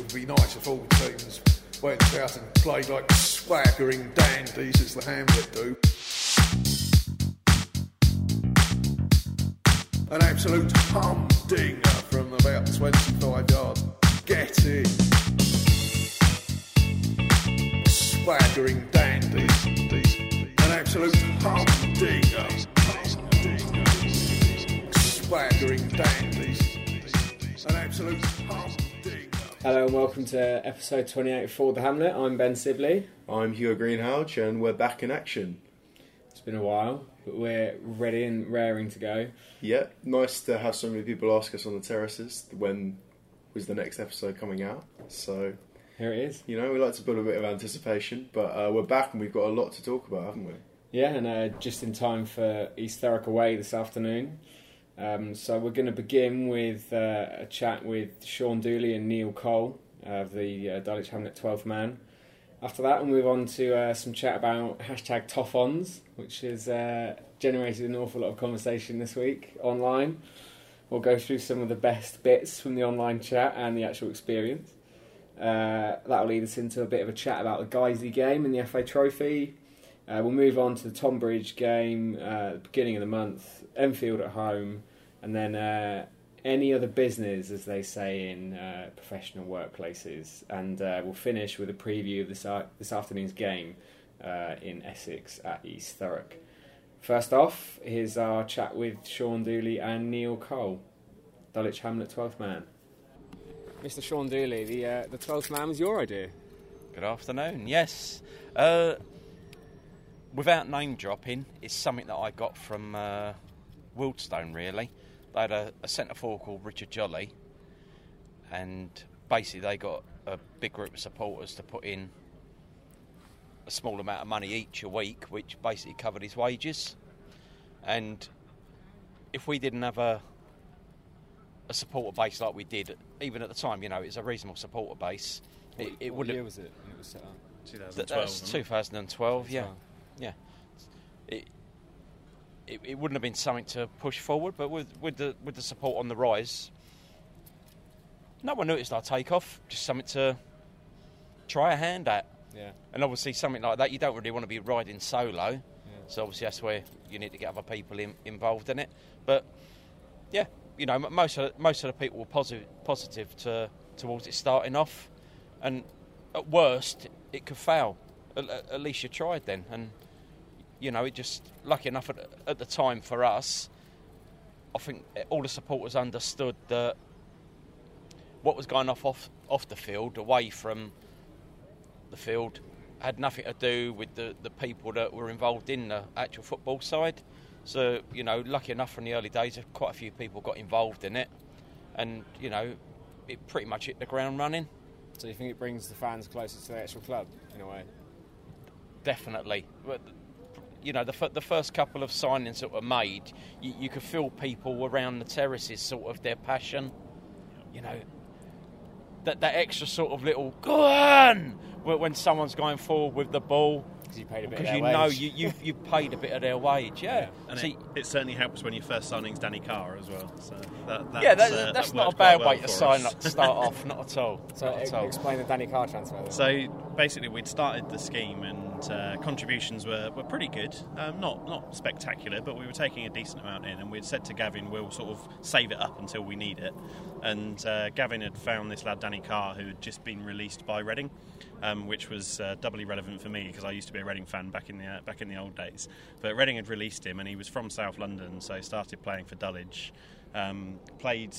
would be nice if all the teams went out and played like swaggering dandies as the Hamlet do. An absolute humdinger from about 25 yards. Get in. Swaggering dandies. An absolute humdinger. Swaggering dandies. An absolute humdinger. Hello and welcome to episode 28 of For the Hamlet. I'm Ben Sibley. I'm Hugh Greenhalgh, and we're back in action. It's been a while, but we're ready and raring to go. Yeah, nice to have so many people ask us on the terraces when was the next episode coming out. So, Here it is. you know, we like to build a bit of anticipation, but uh, we're back and we've got a lot to talk about, haven't we? Yeah, and uh, just in time for East Thurrock away this afternoon. Um, so we're going to begin with uh, a chat with Sean Dooley and Neil Cole of the uh, Dulwich Hamlet 12th man. After that, we'll move on to uh, some chat about hashtag Toffons, which has uh, generated an awful lot of conversation this week online. We'll go through some of the best bits from the online chat and the actual experience. Uh, that'll lead us into a bit of a chat about the Guiseley game and the FA Trophy. Uh, we'll move on to the Tonbridge game, uh, beginning of the month, Enfield at home, and then uh, any other business, as they say in uh, professional workplaces. And uh, we'll finish with a preview of this, a- this afternoon's game uh, in Essex at East Thurrock. First off, here's our chat with Sean Dooley and Neil Cole, Dulwich Hamlet 12th man. Mr. Sean Dooley, the uh, the 12th man was your idea. Good afternoon. Yes, uh, without name dropping, it's something that I got from uh, Wealdstone. Really, they had a, a centre forward called Richard Jolly, and basically they got a big group of supporters to put in a small amount of money each a week, which basically covered his wages. And if we didn't have a a supporter base like we did, even at the time, you know, it's a reasonable supporter base. It, it would have was it when it was set up? Th- that was 2012, yeah. Yeah. It, it, it wouldn't have been something to push forward, but with, with, the, with the support on the rise, no one noticed our takeoff, just something to try a hand at. Yeah. And obviously, something like that, you don't really want to be riding solo. So, obviously, that's where you need to get other people in, involved in it. But, yeah, you know, most of, most of the people were positive, positive to, towards it starting off. And at worst, it could fail. At, at at least you tried then. And, you know, it just, lucky enough at, at the time for us, I think all the supporters understood that what was going off, off off the field, away from the field, had nothing to do with the, the people that were involved in the actual football side. So, you know, lucky enough from the early days, quite a few people got involved in it. And, you know, it pretty much hit the ground running. So you think it brings the fans closer to the actual club in a way? definitely. But, you know, the, fir- the first couple of signings that were made, you, you could feel people around the terraces, sort of their passion. You know, that that extra sort of little go on when when someone's going forward with the ball Because you paid a bit because of you their know wage. you you you paid a bit of their wage. Yeah, And See, it, it certainly helps when your first signing's Danny Carr as well. So that, that's, yeah, that, uh, that's that not a worked bad quite well way to sign us. up, start off. Not at all. So not at all. explain the Danny Carr transfer. Then. So basically, we'd started the scheme and uh, contributions were, were pretty good. Um, not not spectacular, but we were taking a decent amount in. And we'd said to Gavin, we'll sort of save it up until we need it. And uh, Gavin had found this lad, Danny Carr, who had just been released by Reading, um, which was uh, doubly relevant for me because I used to be a Reading fan back in the uh, back in the old days. But Reading had released him, and he was from South London, so started playing for Dulwich. Um, played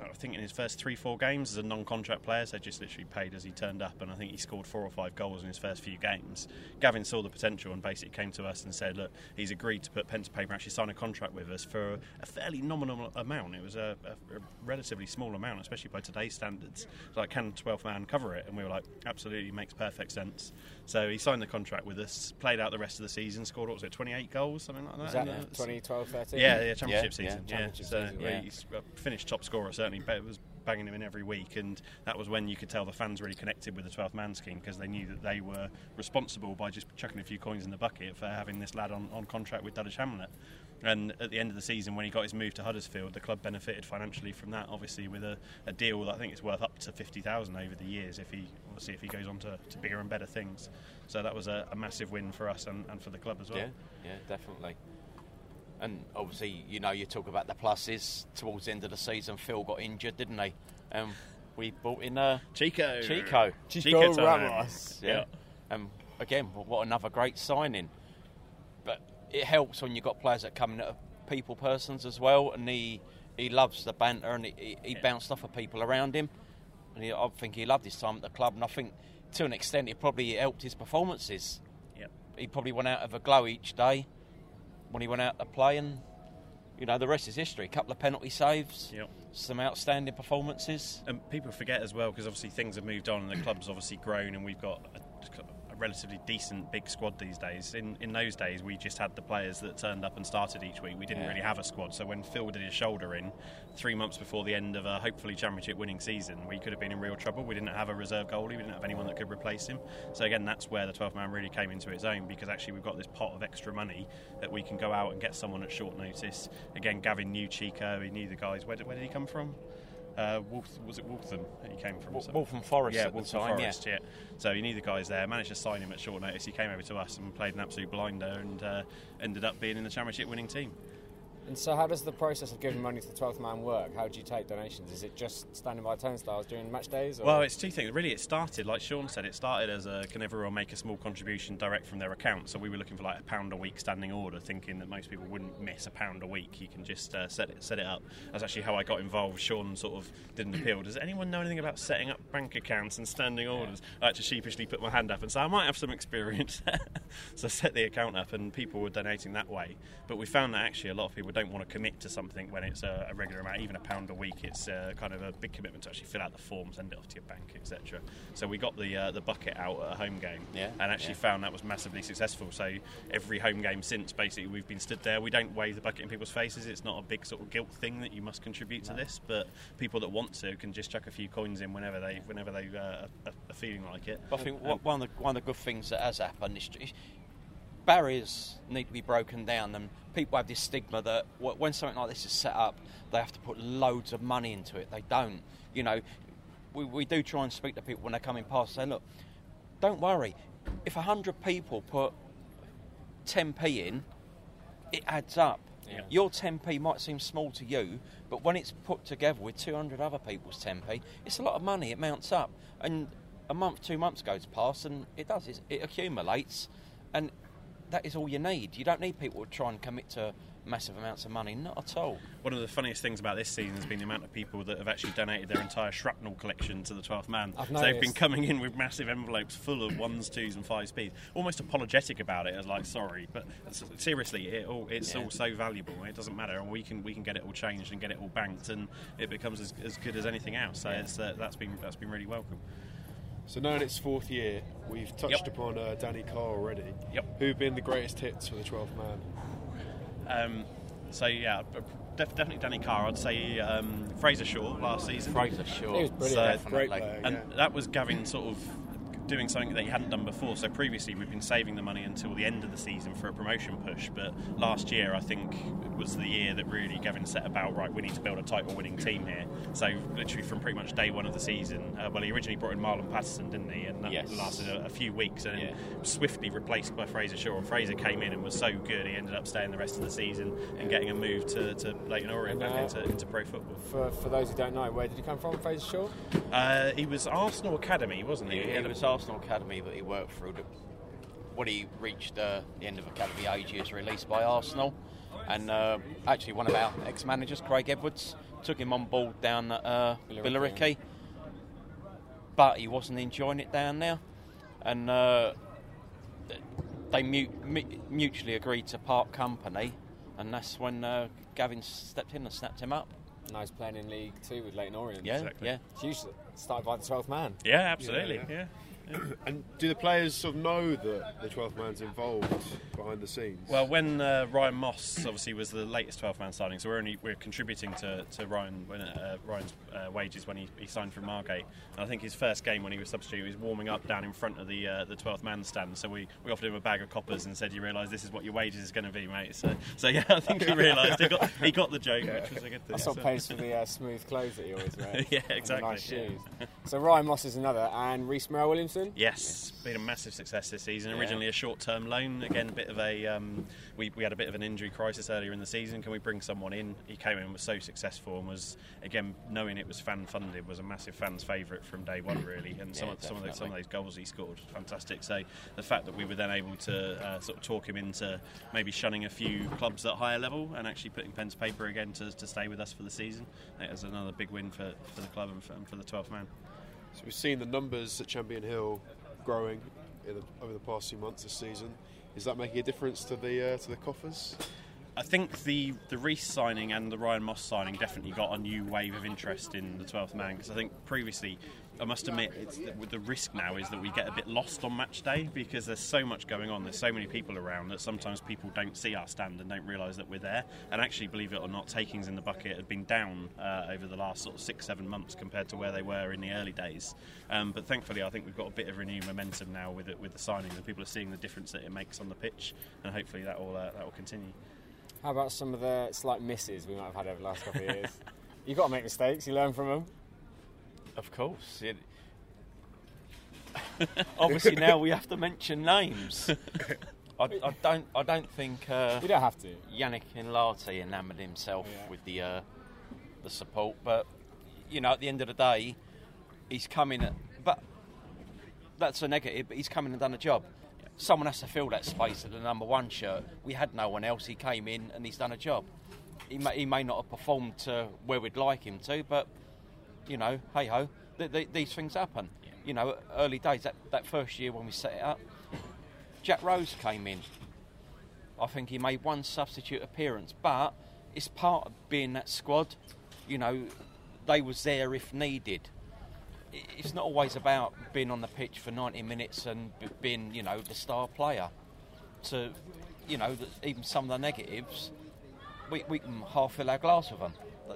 I think in his first three, four games as a non-contract player, so just literally paid as he turned up, and I think he scored four or five goals in his first few games. Gavin saw the potential and basically came to us and said, "Look, he's agreed to put pen to paper, and actually sign a contract with us for a fairly nominal amount. It was a, a, a relatively small amount, especially by today's standards. Like, can 12th man cover it?" And we were like, "Absolutely, makes perfect sense." So he signed the contract with us, played out the rest of the season, scored what was it, 28 goals, something like that. Was that in 2012 13? Yeah, yeah, championship Yeah, season. yeah, Yeah, championship so season, yeah, yeah. he's uh, finished top scorer certainly, was banging him in every week, and that was when you could tell the fans really connected with the 12th man scheme because they knew that they were responsible by just chucking a few coins in the bucket for having this lad on, on contract with Dulwich Hamlet. And at the end of the season, when he got his move to Huddersfield, the club benefited financially from that. Obviously, with a, a deal that I think is worth up to fifty thousand over the years if he obviously if he goes on to, to bigger and better things. So that was a, a massive win for us and, and for the club as well. Yeah, yeah, definitely. And obviously, you know, you talk about the pluses. Towards the end of the season, Phil got injured, didn't he? And we brought in uh, Chico, Chico. Chico time. Ramos. Yeah. And again, what another great signing. But it helps when you've got players that come in that are people persons as well, and he he loves the banter and he, he, he bounced off of people around him. And he, I think he loved his time at the club, and I think to an extent it probably helped his performances. Yep. He probably went out of a glow each day when he went out to play, and you know the rest is history. A couple of penalty saves, Yep. some outstanding performances. And people forget as well because obviously things have moved on and the club's obviously grown and we've got a, a relatively decent big squad these days. In in those days, we just had the players that turned up and started each week. We didn't Yeah. really have a squad. So when Phil did his shoulder in, three months before the end of a hopefully championship winning season, we could have been in real trouble. We didn't have a reserve goalie. We didn't have anyone that could replace him. So again, that's where the 12th man really came into its own because actually we've got this pot of extra money that we can go out and get someone at short notice. Again, Gavin knew Chico. He knew the guys. Where did, where did he come from? Uh, Wolf, was it Waltham that he came from? So- Waltham Forest yeah, at the Waltham time, yeah. Forest, yeah. So he knew the guys there, managed to sign him at short notice. He came over to us and played an absolute blinder and uh, ended up being in the championship winning team. And so, how does the process of giving money to the 12th man work? How do you take donations? Is it just standing by turnstiles during match days? Or? Well, it's two things. Really, it started, like Sean said, it started as a can everyone make a small contribution direct from their account. So we were looking for like a pound a week standing order, thinking that most people wouldn't miss a pound a week. You can just uh, set it set it up. That's actually how I got involved. Sean sort of didn't appeal. Does anyone know anything about setting up bank accounts and standing orders? I had to sheepishly put my hand up and say I might have some experience. so I set the account up, and people were donating that way. But we found that actually a lot of people don't want to commit to something when it's a, a regular amount, even a pound a week. It's uh, kind of a big commitment to actually fill out the form, send it off to your bank, etc. So we got the uh, the bucket out at a home game, Yeah, and actually yeah. found that was massively successful. So every home game since, basically, we've been stood there. We don't wave the bucket in people's faces. It's not a big sort of guilt thing that you must contribute to this, but people that want to can just chuck a few coins in whenever they whenever they uh, are, are feeling like it. I think Um, one of the one of the good things that has happened is barriers need to be broken down, and people have this stigma that when something like this is set up, they have to put loads of money into it. They don't. You know, we, we do try and speak to people when they're coming past. and Say, look, don't worry. If hundred people put 10p in, it adds up. Yeah. Your 10p might seem small to you, but when it's put together with 200 other people's 10p, it's a lot of money. It mounts up, and a month, two months goes past, and it does. It's, it accumulates, and that is all you need. You don't need people to try and commit to massive amounts of money. Not at all. One of the funniest things about this season has been the amount of people that have actually donated their entire shrapnel collection to the 12th man. I've so they've been coming in with massive envelopes full of ones, twos, and five speeds, almost apologetic about it, as like sorry, but seriously, it all, it's Yeah. all so valuable. It doesn't matter, and we can we can get it all changed and get it all banked, and it becomes as, as good as anything else. So it's, uh, that's been that's been really welcome. So now in its fourth year, we've touched Yep. upon uh, Danny Carr already. Yep. Who've been the greatest hits for the 12th man? Um, so yeah, def- definitely Danny Carr. I'd say um, Fraser Shaw last season. Fraser Shaw. He was brilliant. So- Definitely. Great player. And yeah. that was Gavin sort of doing something that he hadn't done before. So previously we've been saving the money until the end of the season for a promotion push. But last year I think was the year that really Gavin set about right. We need to build a title-winning team here. So literally from pretty much day one of the season. Uh, well, he originally brought in Marlon Patterson, didn't he? And that Yes. lasted a, a few weeks and Yeah. swiftly replaced by Fraser Shaw. And Fraser came in and was so good he ended up staying the rest of the season and getting a move to, to Leyton Orient back uh, into, into pro football. For, for those who don't know, where did he come from, Fraser Shaw? Uh, he was Arsenal Academy, wasn't he? He, He he was Arsenal Academy that he worked through. The, when he reached uh, the end of academy age, he was released by Arsenal. And uh, actually, one of our ex managers, Craig Edwards, took him on board down at uh, Billericay. Billericay. But he wasn't enjoying it down there. And uh, they mu- mu- mutually agreed to part company. And that's when uh, Gavin stepped in and snapped him up. Now he's playing in League Two with Leyton Orient. Yeah, Exactly. yeah. It's usually started by the 12th man. Yeah, absolutely. Yeah, Yeah. And do the players sort of know that the 12th man's involved behind the scenes? Well, when uh, Ryan Moss obviously was the latest 12th man signing, so we're only we're contributing to, to Ryan when, uh, Ryan's uh, wages when he, he signed from Margate. And I think his first game when he was substitute, he was warming up down in front of the uh, the 12th man stand. So we, we offered him a bag of coppers and said, "You realise this is what your wages is going to be, mate." So so yeah, I think he realised he got he got the joke, which was a good thing. That's what So- pays for the uh, smooth clothes that he always wears. Yeah, and the exactly, Nice yeah. shoes. So Ryan Moss is another, and Reese Merrill Williamson. Yes, been a massive success this season. Yeah. Originally a short-term loan, again a bit of a um, we, we had a bit of an injury crisis earlier in the season. Can we bring someone in? He came in and was so successful and was again knowing it was fan funded was a massive fans' favourite from day one really. And some Yeah, of some of those, some of those goals he scored, fantastic. So the fact that we were then able to uh, sort of talk him into maybe shunning a few clubs at higher level and actually putting pen to paper again to, to stay with us for the season, it was another big win for, for the club and for, and for the 12th man. So we've seen the numbers at Champion Hill growing in the, over the past few months this season. Is that making a difference to the uh, to the coffers? I think the the Reese signing and the Ryan Moss signing definitely got a new wave of interest in the 12th man because I think previously, I must admit, the, the risk now is that we get a bit lost on match day because there's so much going on. There's so many people around that sometimes people don't see our stand and don't realise that we're there. And actually, believe it or not, takings in the bucket have been down uh, over the last sort of six seven months compared to where they were in the early days. Um, but thankfully, I think we've got a bit of renewed momentum now with it with the signings and people are seeing the difference that it makes on the pitch, and hopefully that will uh, that will continue. How about some of the slight misses we might have had over the last couple of years? You've got to make mistakes. You learn from them. Of course. It, obviously, now we have to mention names. I, I don't. I don't think uh, You don't have to. Yannick Inlati enamoured himself Yeah. with the uh, the support, but you know, at the end of the day, he's coming. At, but that's a negative. But he's coming and done a job. Someone has to fill that space at the number one shirt. We had no one else. He came in and he's done a job. He may, he may not have performed to where we'd like him to, but you know, hey ho, th- th- these things happen. You know, early days, that, that first year when we set it up, Jack Rose came in. I think he made one substitute appearance, but it's part of being that squad. You know, they was there if needed. It's not always about being on the pitch for 90 minutes and being, you know, the star player. To, you know, even some of the negatives, we, we can half fill our glass with them.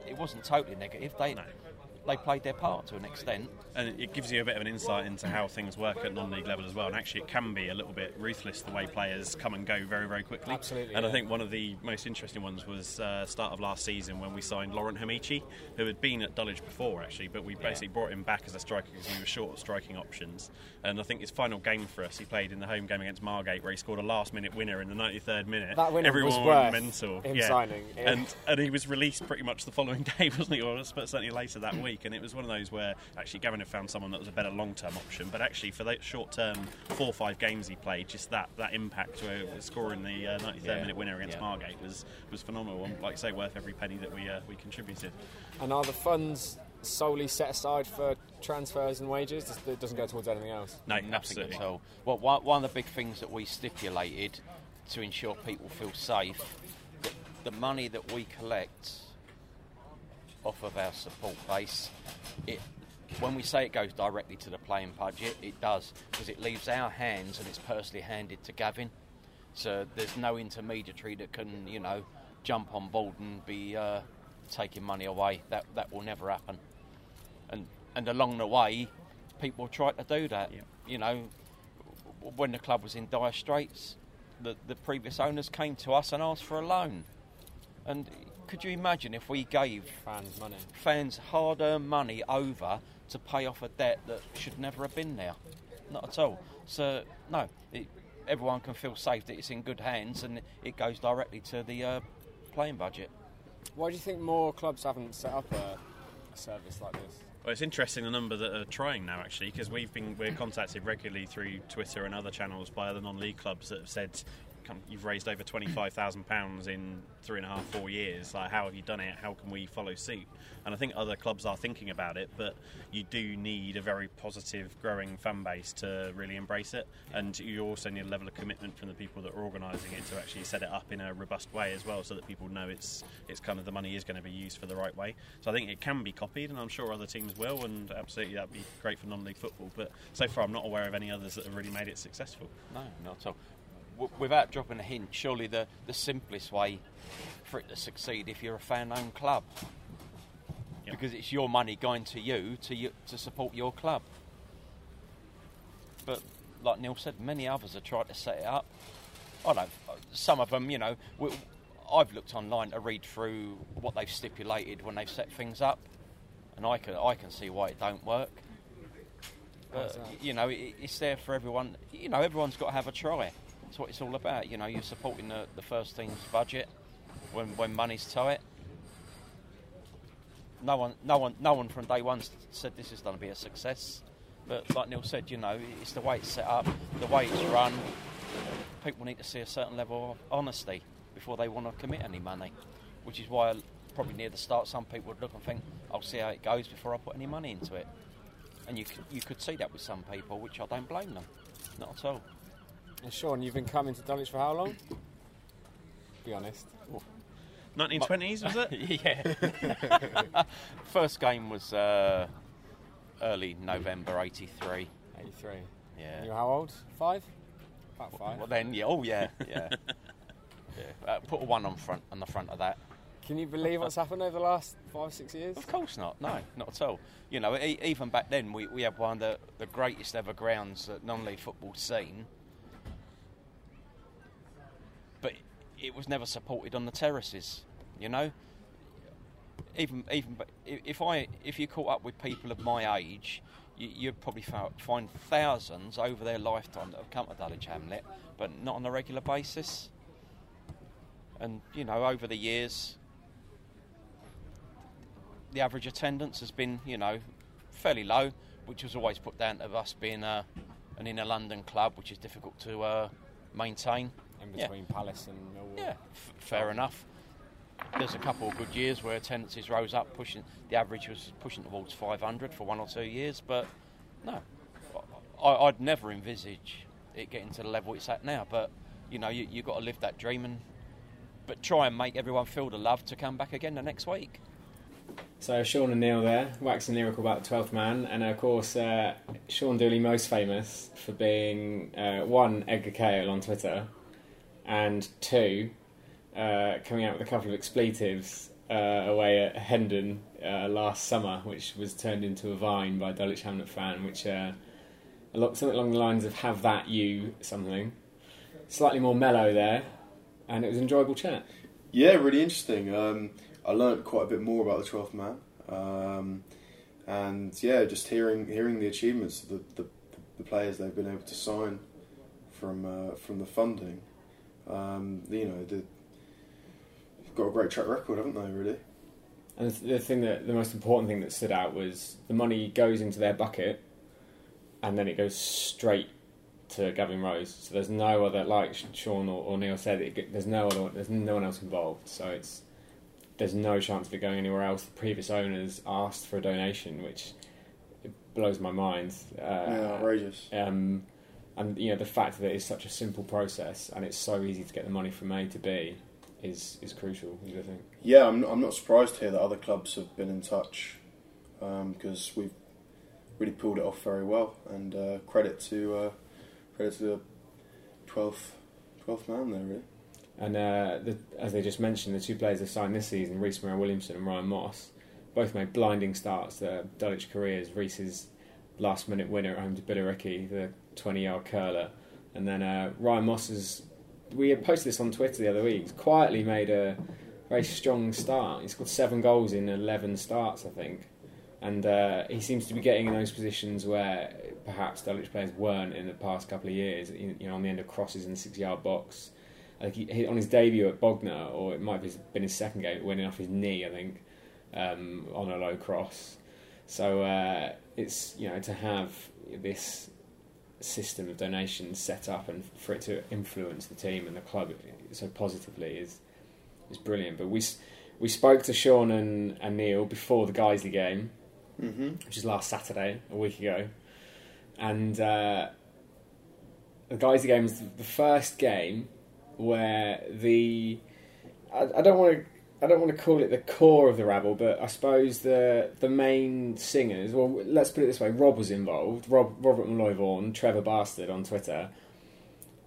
It wasn't totally negative. They No. They played their part to an extent. and it gives you a bit of an insight into how things work at non-league level as well. And actually, it can be a little bit ruthless the way players come and go very, very quickly. Absolutely, And I think one of the most interesting ones was uh, start of last season when we signed Laurent Hamichi, who had been at Dulwich before actually, but we basically brought him back as a striker because we were short of striking options. And I think his final game for us, he played in the home game against Margate, where he scored a last-minute winner in the 93rd minute. That winner Everyone was worth mental. him yeah. signing, yeah. And and he was released pretty much the following day, wasn't he? Or certainly later that week. And it was one of those where actually Gavin had found someone that was a better long-term option. But actually, for that short-term four or five games he played, just that that impact, where scoring the uh, 93rd Yeah. minute winner against Yeah. Margate was was phenomenal. And like I say, worth every penny that we uh, we contributed. And are the funds solely set aside for transfers and wages? It doesn't go towards anything else. No, Nothing absolutely. at all. Well, one, one of the big things that we stipulated to ensure people feel safe, the money that we collect off of our support base, it when we say it goes directly to the playing budget, it does because it leaves our hands and it's personally handed to Gavin. So there's no intermediary that can, you know, jump on board and be uh, taking money away. That that will never happen. And and along the way, people try to do that. Yeah. You know, when the club was in dire straits, the the previous owners came to us and asked for a loan. And could you imagine if we gave Fans, money. fans hard-earned money over to pay off a debt that should never have been there? Not at all. So no, it, everyone can feel safe that it's in good hands and it goes directly to the uh, playing budget. Why do you think more clubs haven't set up a, a service like this? Well, it's interesting the number that are trying now, actually, because we've been we're contacted regularly through Twitter and other channels by other non-league clubs that have said, come- you've raised over twenty five thousand pounds in three and a half, four years. Like, how have you done it? How can we follow suit? And I think other clubs are thinking about it, but you do need a very positive, growing fan base to really embrace it, and you also need a level of commitment from the people that are organising it to actually set it up in a robust way as well, so that people know it's it's kind of the money is going to be used for the right way. So I think it can be copied, and I'm sure other teams will, and absolutely that'd be great for non-league football. But so far, I'm not aware of any others that have really made it successful. No, not at all. W- without dropping a hint, surely the, the simplest way for it to succeed if you're a fan-owned club, Yep. because it's your money going to you to you, to support your club. But like Neil said, many others have tried to set it up. I don't. Some of them, you know, we, I've looked online to read through what they've stipulated when they've set things up, and I can I can see why it don't work. But you know, it, it's there for everyone. You know, everyone's got to have a try. That's what it's all about. You know, you're supporting the, the first team's budget when when money's to it. No one, no one, no one from day one said this is going to be a success. But like Neil said, you know, it's the way it's set up, the way it's run. People need to see a certain level of honesty before they want to commit any money, which is why probably near the start some people would look and think, "I'll see how it goes before I put any money into it." And you you could see that with some people, which I don't blame them, not at all. And Sean, you've been coming to Dulwich for how long? Be honest. 1920s was it? yeah. First game was uh, early November '83. 83. Yeah. You're how old? Five? About five. Well then, yeah. Oh yeah, yeah. yeah. Uh, put a one on front on the front of that. Can you believe what's happened over the last five, six years? Of course not. No, not at all. You know, e- even back then, we, we had one of the, the greatest ever grounds that non-league football's seen. But it was never supported on the terraces. You know, even even if I if you caught up with people of my age, you, you'd probably find thousands over their lifetime that have come to Dulwich Hamlet, but not on a regular basis. And you know, over the years, the average attendance has been, you know, fairly low, which was always put down to us being a, an inner London club, which is difficult to uh, maintain. In Yeah. between Palace and Millwall. Yeah, f- fair enough. There's a couple of good years where attendances rose up, pushing the average was pushing towards 500 for one or two years, but no, I, I'd never envisage it getting to the level it's at now. But you know, you, you've got to live that dream and but try and make everyone feel the love to come back again the next week. So Sean and Neil there, waxing lyrical about the twelfth man, and of course uh, Sean Dooley most famous for being uh, one Edgar Cahill on Twitter, and two uh, coming out with a couple of expletives uh, away at Hendon uh, last summer, which was turned into a vine by Dulwich Hamlet fan, which uh, a lot, something along the lines of "Have that you" something, slightly more mellow there, and it was an enjoyable chat. Yeah, really interesting. Um, I learnt quite a bit more about the Twelfth Man, um, and yeah, just hearing hearing the achievements of the, the, the players they've been able to sign from uh, from the funding. Um, you know, they've got a great track record, haven't they? Really. And the thing that the most important thing that stood out was the money goes into their bucket, and then it goes straight to Gavin Rose. So there's no other, like Sean or, or Neil said, it, there's no other, there's no one else involved. So it's there's no chance of it going anywhere else. The previous owners asked for a donation, which blows my mind. Uh, yeah, outrageous. um, and you know the fact that it's such a simple process and it's so easy to get the money from A to B is is crucial. I think. Yeah, I'm, I'm not surprised to hear that other clubs have been in touch because we've really pulled it off very well. And uh, credit to uh, credit to the twelfth twelfth man there, really. And uh, the, as they just mentioned, the two players they signed this season, Reese Moran Williamson and Ryan Moss, both made blinding starts to their Dulwich careers. Reese's last minute winner at home to Billericay, the 20 yard curler. And then uh, Ryan Moss has, we had posted this on Twitter the other week, quietly made a very strong start. He's scored seven goals in 11 starts, I think. And uh, he seems to be getting in those positions where perhaps Dulwich players weren't in the past couple of years, you know, on the end of crosses in the six yard box. Like he, on his debut at Bognor, or it might have been his second game, winning off his knee, I think, um, on a low cross. So uh, it's you know to have this system of donations set up and for it to influence the team and the club so positively is is brilliant. But we we spoke to Sean and, and Neil before the Guiseley game, Mm-hmm. which is last Saturday, a week ago, and uh, the Guiseley game is the first game where the I, I don't want to I don't want to call it the core of the rabble, but I suppose the the main singers. Well, let's put it this way: Rob was involved. Rob Robert Malloy Vaughan, Trevor Bastard on Twitter,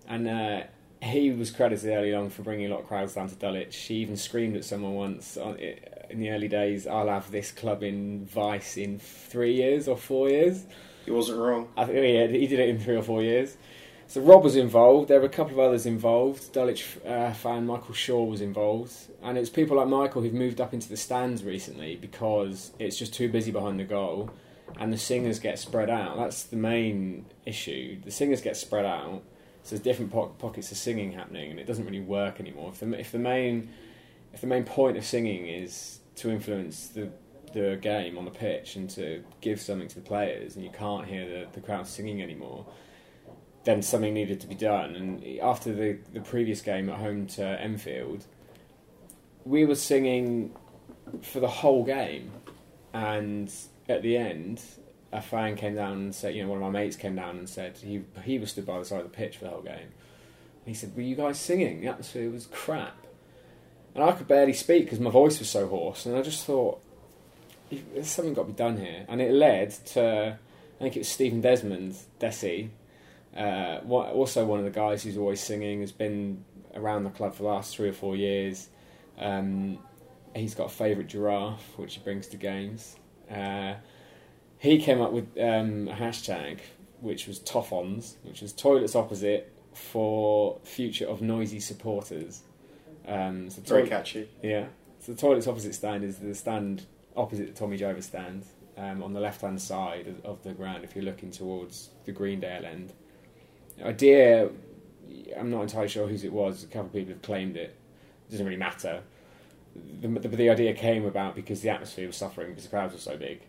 and uh, he was credited early on for bringing a lot of crowds down to Dulwich. She even screamed at someone once on, in the early days, "I'll have this club in vice in three years or four years." He wasn't wrong. I think yeah, he did it in three or four years. So Rob was involved. There were a couple of others involved. Dulwich uh, fan Michael Shaw was involved, and it's people like Michael who've moved up into the stands recently because it's just too busy behind the goal, and the singers get spread out. That's the main issue. The singers get spread out, so there's different po- pockets of singing happening, and it doesn't really work anymore. If the if the main if the main point of singing is to influence the the game on the pitch and to give something to the players, and you can't hear the, the crowd singing anymore, then something needed to be done. And after the, the previous game at home to Enfield, we were singing for the whole game, and at the end, a fan came down and said, you know, one of my mates came down and said he he was stood by the side of the pitch for the whole game. And he said, "Were you guys singing? The atmosphere was crap." And I could barely speak because my voice was so hoarse, and I just thought, something got to be done here. And it led to, I think it was Stephen Desmond, Desi, uh, one- also one of the guys who's always singing, has been around the club for the last three or four years. Um, he's got a favourite giraffe, which he brings to games. Uh, he came up with um, a hashtag, which was Toffons, which was toilets opposite for future of noisy supporters. Um, so Very catchy. yeah. So the toilets opposite stand is the stand opposite the Tommy Jover stand um, on the left hand side of, of the ground if you're looking towards the Greendale end. Idea, I'm not entirely sure whose it was. A couple of people have claimed it. It doesn't really matter. The, the, the idea came about because the atmosphere was suffering because the crowds were so big.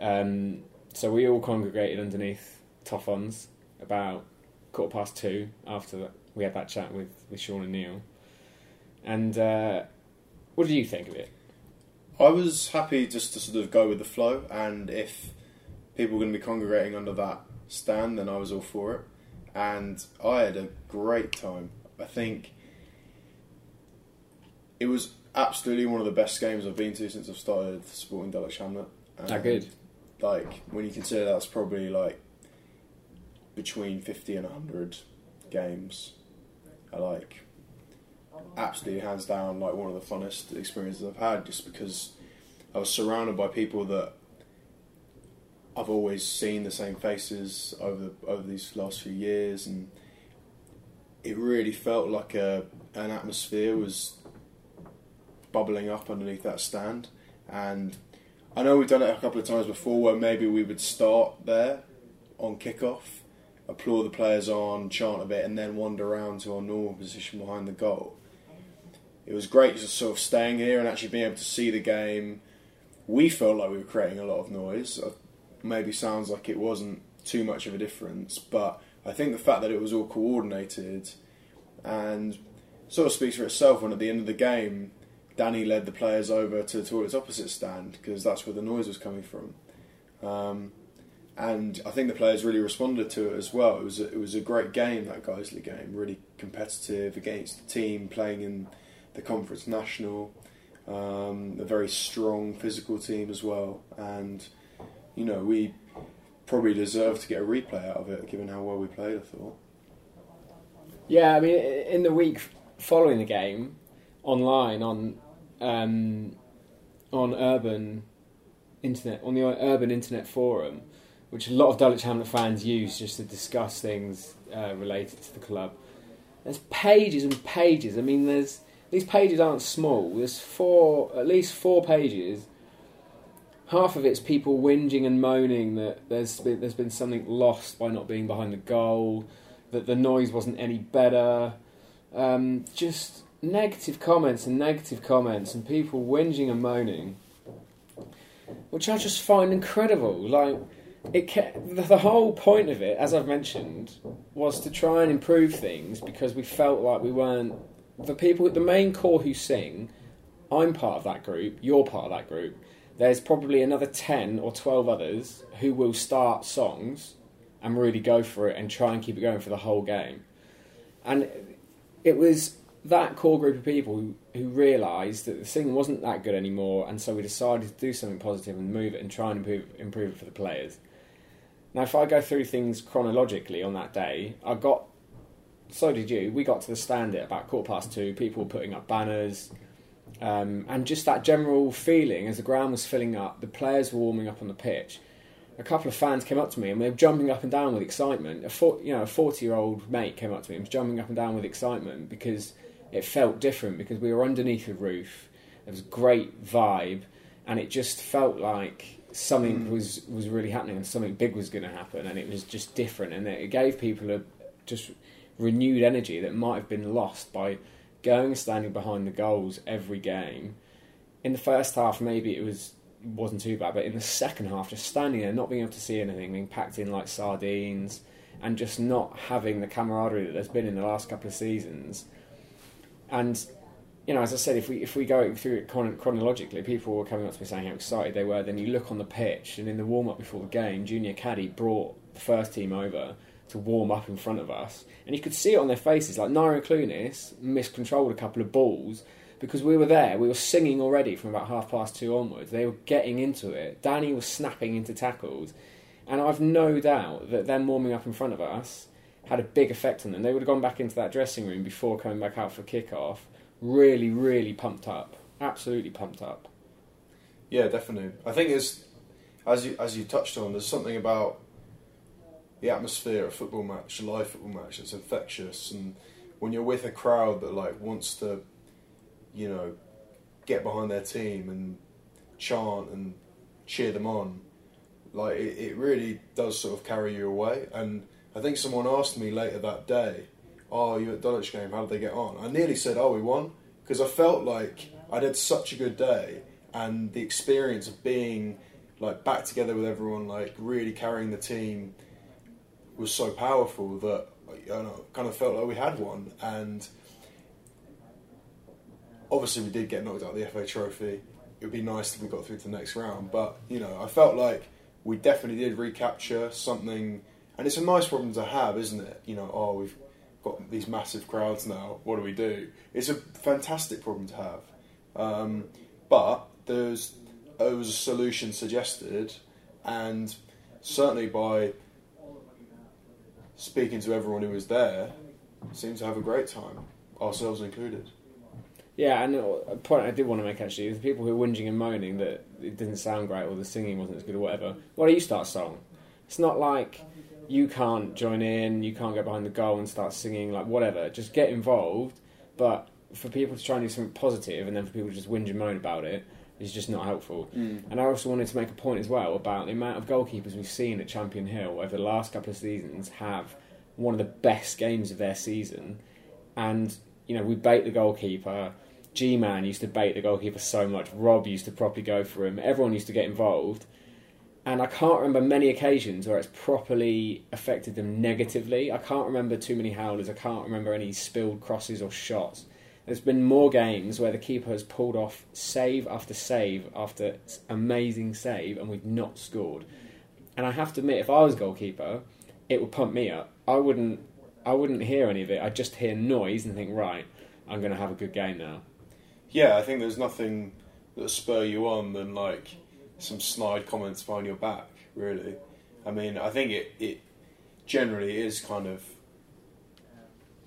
Um, so we all congregated underneath Toffons about quarter past two after. We had that chat with, with Sean and Neil. And uh, what did you think of it? I was happy just to sort of go with the flow, and if people were going to be congregating under that stand, then I was all for it. And I had a great time. I think it was absolutely one of the best games I've been to since I've started supporting Dulwich Hamlet. That good? Like when you consider that's probably like between fifty and hundred games. I like absolutely hands down like one of the funnest experiences I've had just because I was surrounded by people that I've always seen the same faces over over these last few years and it really felt like a an atmosphere was bubbling up underneath that stand and I know we've done it a couple of times before where maybe we would start there on kickoff applaud the players on, chant a bit, and then wander around to our normal position behind the goal. It was great just sort of staying here and actually being able to see the game. We felt like we were creating a lot of noise. Uh, Maybe sounds like it wasn't too much of a difference, but I think the fact that it was all coordinated and sort of speaks for itself when at the end of the game, Danny led the players over to the toilet's opposite stand because that's where the noise was coming from. Um, and I think the players really responded to it as well. It was a, it was a great game that Guiseley game, really competitive against the team playing in the Conference National, um, a very strong physical team as well, and you know we probably deserve to get a replay out of it given how well we played. I thought. Yeah, I mean, in the week following the game, online on um, on urban internet on the urban internet forum, which a lot of Dulwich Hamlet fans use just to discuss things uh, related to the club. There's pages and pages. I mean, there's these pages aren't small. There's four, at least four pages. Half of it's people whinging and moaning that there's been, there's been something lost by not being behind the goal, that the noise wasn't any better. Um, just negative comments and negative comments, and people whinging and moaning, which I just find incredible. Like, it the, the whole point of it, as I've mentioned, was to try and improve things because we felt like we weren't the people, the main core who sing. I'm part of that group. You're part of that group. There's probably another ten or twelve others who will start songs and really go for it and try and keep it going for the whole game. And it was that core group of people who, who realised that the singing wasn't that good anymore, and so we decided to do something positive and move it and try and improve, improve it for the players. Now, if I go through things chronologically on that day, I got, so did you, we got to the stand at about quarter past two, people were putting up banners, um, and just that general feeling as the ground was filling up, the players were warming up on the pitch. A couple of fans came up to me and they were jumping up and down with excitement. A for, you know a forty year old mate came up to me and was jumping up and down with excitement because it felt different because we were underneath a roof. It was a great vibe, and it just felt like something Mm. was was really happening and something big was going to happen, and it was just different, and it gave people a just renewed energy that might have been lost by going and standing behind the goals every game. In the first half, maybe it was wasn't too bad, but in the second half, just standing there, not being able to see anything, being packed in like sardines, and just not having the camaraderie that there's been in the last couple of seasons. And you know, as I said, if we if we go through it chron- chronologically, people were coming up to me saying how excited they were. Then you look on the pitch, and in the warm up before the game, Junior Kadi brought the first team over to warm up in front of us, and you could see it on their faces. Like Nyren Clunis miscontrolled a couple of balls because we were there. We were singing already from about half past two onwards. They were getting into it. Danny was snapping into tackles, and I've no doubt that them warming up in front of us had a big effect on them. They would have gone back into that dressing room before coming back out for kick-off really, really pumped up. Absolutely pumped up. Yeah, definitely. I think it's as you as you touched on. There's something about the atmosphere of a football match, a live football match. It's infectious, and when you're with a crowd that like wants to, you know, get behind their team and chant and cheer them on, like it, it really does sort of carry you away. And I think someone asked me later that day, "Oh, you at Dulwich game? How did they get on?" I nearly said, "Oh, we won," because I felt like I'd had such a good day, and the experience of being like back together with everyone, like really carrying the team, was so powerful that don't know, kind of felt like we had one. And obviously, we did get knocked out of the FA Trophy. It would be nice if we got through to the next round, but you know, I felt like we definitely did recapture something, and it's a nice problem to have, isn't it? You know, oh, we've got these massive crowds now. What do we do? It's a fantastic problem to have, um, but there's there was a solution suggested, and certainly by speaking to everyone who was there, seemed to have a great time, ourselves included. Yeah, and a point I did want to make actually is the people who are whinging and moaning that it didn't sound great or the singing wasn't as good or whatever. Why don't you start a song? It's not like you can't join in, you can't get behind the goal and start singing, like whatever. Just get involved. But for people to try and do something positive and then for people to just whinge and moan about it is just not helpful. Hmm. And I also wanted to make a point as well about the amount of goalkeepers we've seen at Champion Hill over the last couple of seasons have one of the best games of their season. And, you know, we bait the goalkeeper. G Man used to bait the goalkeeper so much. Rob used to properly go for him. Everyone used to get involved. And I can't remember many occasions where it's properly affected them negatively. I can't remember too many howlers. I can't remember any spilled crosses or shots. There's been more games where the keeper has pulled off save after save after amazing save and we've not scored. And I have to admit, if I was goalkeeper, it would pump me up. I wouldn't, I wouldn't hear any of it. I'd just hear noise and think, right, I'm going to have a good game now. Yeah, I think there's nothing that spur you on than like some snide comments behind your back. Really, I mean, I think it it generally is kind of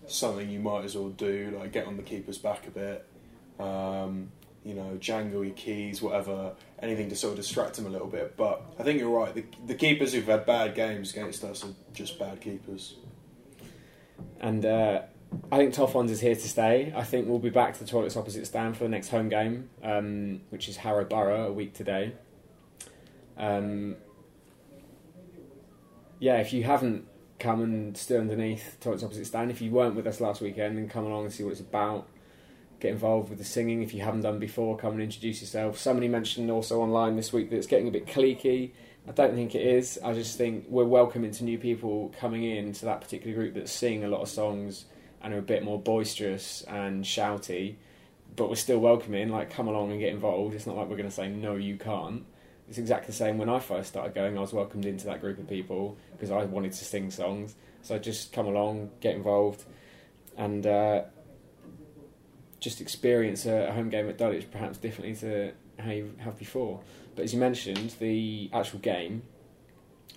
something you might as well do, like get on the keeper's back a bit. Um, you know, jangle your keys, whatever, anything to sort of distract him a little bit. But I think you're right. The, the keepers who've had bad games against us are just bad keepers. And uh, I think Toffons is here to stay. I think we'll be back to the toilets opposite stand for the next home game, um, which is Harrow Borough a week today. Um, yeah, if you haven't come and stood underneath toilets opposite stand, if you weren't with us last weekend, then come along and see what it's about. get involved with the singing if you haven't done before. Come and introduce yourself. Somebody mentioned also online this week that it's getting a bit cliquey. I don't think it is. I just think we're welcoming to new people coming in to that particular group that sing a lot of songs and are a bit more boisterous and shouty, but we're still welcoming. Like, come along and get involved. It's not like we're going to say no, you can't. It's exactly the same when I first started going. I was welcomed into that group of people because I wanted to sing songs. So I just come along, get involved, and uh, just experience a, home game at Dulwich perhaps differently to how you have before. But as you mentioned, the actual game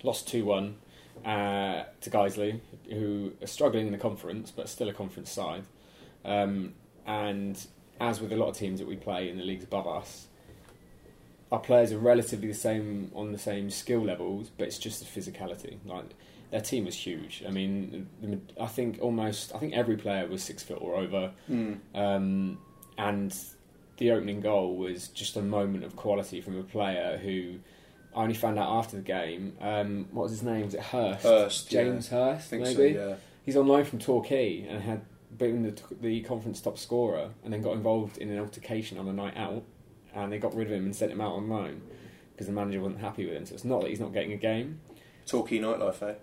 lost 2 1 uh, to Guiseley, who are struggling in the conference, but still a conference side. Um, and as with a lot of teams that we play in the leagues above us, our players are relatively the same on the same skill levels, but it's just the physicality. Like their team was huge. I mean, I think almost, I think every player was six foot or over, Mm. um, and the opening goal was just a moment of quality from a player who I only found out after the game. Um, what was his name? Was it Hurst? Hurst, yeah. James I Hurst, think maybe. so. Yeah. He's on loan from Torquay and had been the, the conference top scorer, and then got involved in an altercation on a night out, and they got rid of him and sent him out on loan because the manager wasn't happy with him. So it's not that he's not getting a game. Torquay nightlife, eh?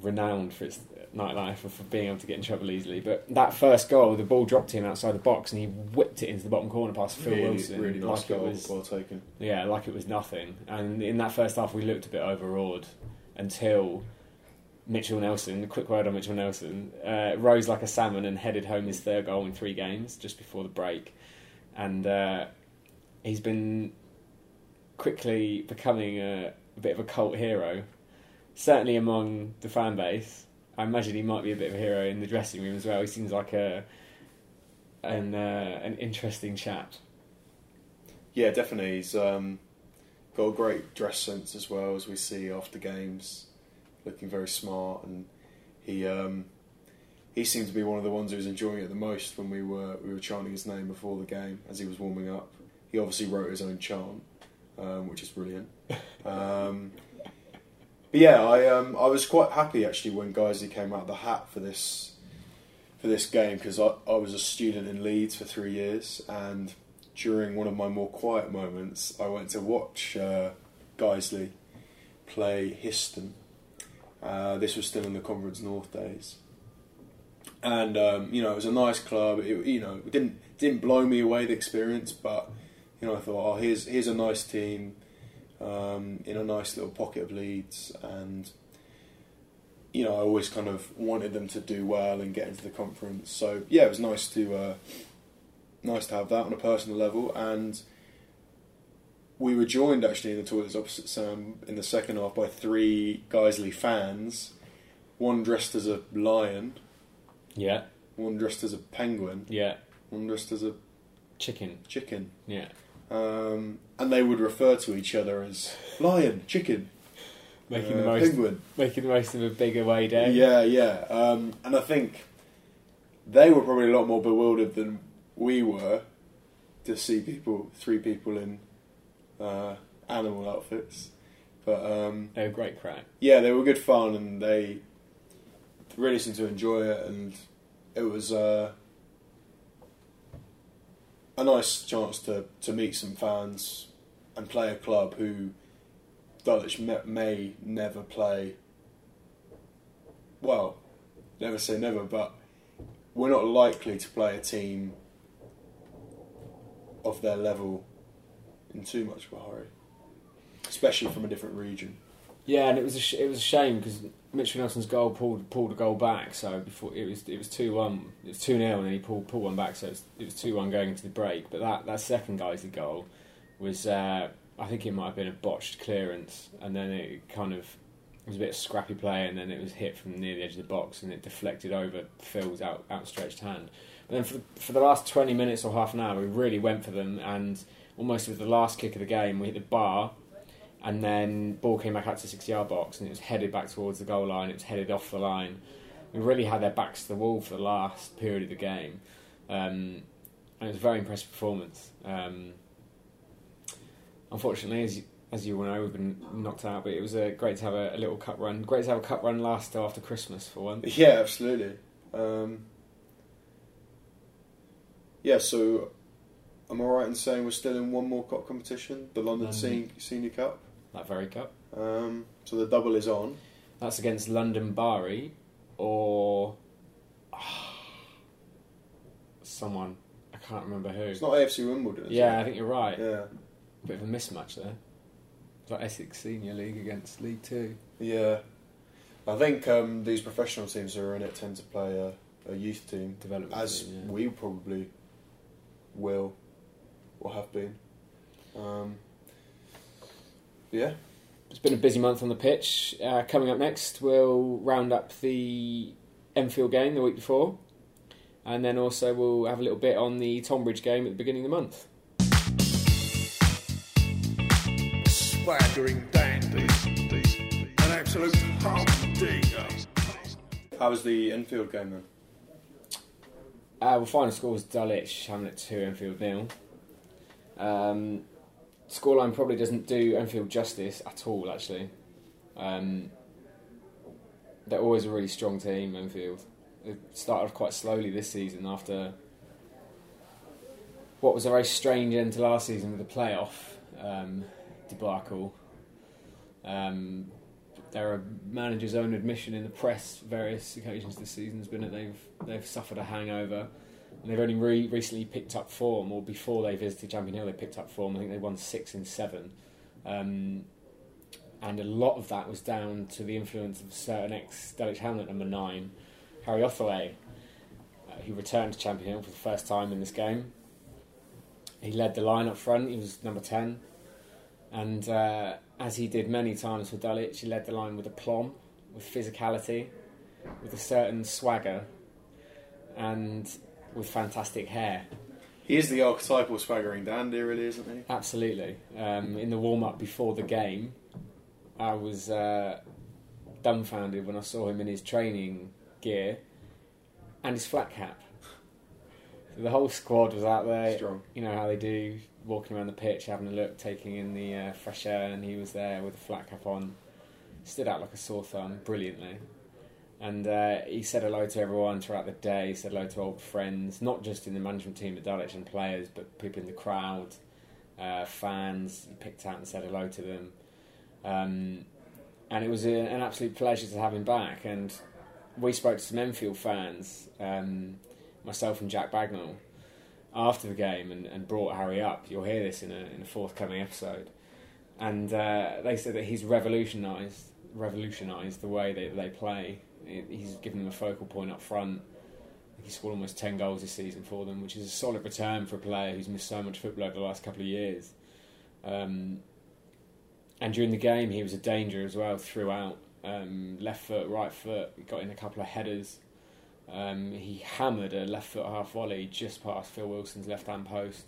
Renowned for its nightlife and for being able to get in trouble easily. But that first goal, the ball dropped to him outside the box, and he whipped it into the bottom corner past Phil really, Wilson. really nice like goal, was, well taken. yeah, like it was nothing. And in that first half, we looked a bit overawed until Mitchell Nelson, a quick word on Mitchell Nelson, uh, rose like a salmon and headed home his third goal in three games just before the break. And uh, he's been quickly becoming a, a bit of a cult hero, certainly among the fan base. I imagine he might be a bit of a hero in the dressing room as well. He seems like a an uh, an interesting chap. Yeah, definitely. He's um, got a great dress sense as well, as we see after games, looking very smart, and he um, he seemed to be one of the ones who was enjoying it the most when we were we were chanting his name before the game as he was warming up. He obviously wrote his own chant, um, which is brilliant. Um, but yeah, I um, I was quite happy actually when Guiseley came out of the hat for this for this game because I, I was a student in Leeds for three years and during one of my more quiet moments I went to watch uh, Guiseley play Histon. Uh, this was still in the Conference North days. And um, you know it was a nice club. It, you know it didn't didn't blow me away the experience, but you know I thought, oh here's here's a nice team um, in a nice little pocket of Leeds, and you know I always kind of wanted them to do well and get into the conference. So yeah, it was nice to uh, nice to have that on a personal level, and we were joined actually in the toilets opposite Sam in the second half by three Guiseley fans, one dressed as a lion, Yeah, one dressed as a penguin, yeah. one dressed as a Chicken. chicken. Yeah. Um, and they would refer to each other as lion, chicken, Making uh, the most penguin. making the most of a big away day. Yeah, yeah. Um, and I think they were probably a lot more bewildered than we were to see people, three people in uh, animal outfits. But um, They were great crack. yeah, they were good fun and they really seemed to enjoy it. And it was uh, a nice chance to, to meet some fans and play a club who Dulwich may, never play. Well, never say never, but we're not likely to play a team of their level in too much of a hurry, especially from a different region. Yeah, and it was a sh- it was a shame because Mitchell Nelson's goal pulled pulled a goal back. So before it was it was two one, it was two 0 and then he pulled pulled one back. So it was, it was two one going into the break. But that that second guy's goal was uh, I think it might have been a botched clearance, and then it kind of it was a bit of scrappy play, and then it was hit from near the edge of the box, and it deflected over Phil's out, outstretched hand. But then for the, for the last twenty minutes or half an hour, we really went for them, and almost with the last kick of the game, we hit the bar, and then ball came back out to the six yard box, and it was headed back towards the goal line. It was headed off the line. We really had their backs to the wall for the last period of the game, um, and it was a very impressive performance. Um, unfortunately, as you, as you all know, we've been knocked out, but it was uh, great to have a, a little cup run. Great to have a cup run last after Christmas for once. Yeah, absolutely. Um, Yeah, so am I right in saying we're still in one more cup competition, the London London. Sen- Senior Cup? That very cup. Um, so the double is on. That's against London Bari or someone. I can't remember who. It's not AFC Wimbledon. Is yeah, I think you're right. Yeah. Bit of a mismatch there. It's like Essex Senior League against League Two. Yeah. I think um, these professional teams who are in it tend to play a, a youth team, Development as team, yeah. we probably will or have been. Um, yeah. It's been a busy month on the pitch. Uh, coming up next, we'll round up the Enfield game the week before, and then also we'll have a little bit on the Tonbridge game at the beginning of the month. Swaggering dandies. An absolute humdinger. How was the Enfield game then? Uh, well, final score was Dulwich, Hamlet 2, Enfield nil. Um, scoreline probably doesn't do Enfield justice at all, actually. Um, they're always a really strong team, Enfield. They started quite slowly this season after what was a very strange end to last season with the playoff um, debacle. Um, are manager's own admission in the press various occasions this season has been that they've they've suffered a hangover and they've only re- recently picked up form or before they visited Champion Hill they picked up form. I think they won six in seven. Um, and a lot of that was down to the influence of certain ex Dulwich Hamlet number nine Harry Ottaway. Uh, who returned to Champion Hill for the first time in this game. He led the line up front. He was number 10 and uh, as he did many times for Dulwich, he led the line with aplomb, with physicality, with a certain swagger, and with fantastic hair. He is the archetypal swaggering dandy, really, isn't he? Absolutely. Um, in the warm up before the game, I was uh, dumbfounded when I saw him in his training gear and his flat cap. So the whole squad was out there. Strong. You know how they do, walking around the pitch, having a look, taking in the uh, fresh air, and he was there with a flat cap on. Stood out like a sore thumb, brilliantly. And uh, he said hello to everyone throughout the day. He said hello to old friends, not just in the management team at Dulwich and players, but people in the crowd, uh, fans. He picked out and said hello to them. Um, and it was a, an absolute pleasure to have him back. And we spoke to some Enfield fans, um, myself and Jack Bagnall, after the game and, and brought Harry up. You'll hear this in a, in a forthcoming episode. And uh, they said that he's revolutionised revolutionised the way they play. He- He's given them a focal point up front. He scored almost 10 goals this season for them, which is a solid return for a player who's missed so much football over the last couple of years. Um, and during the game, he was a danger as well throughout. Um, left foot, right foot, got in a couple of headers. Um, he hammered a left foot half volley just past Phil Wilson's left hand post.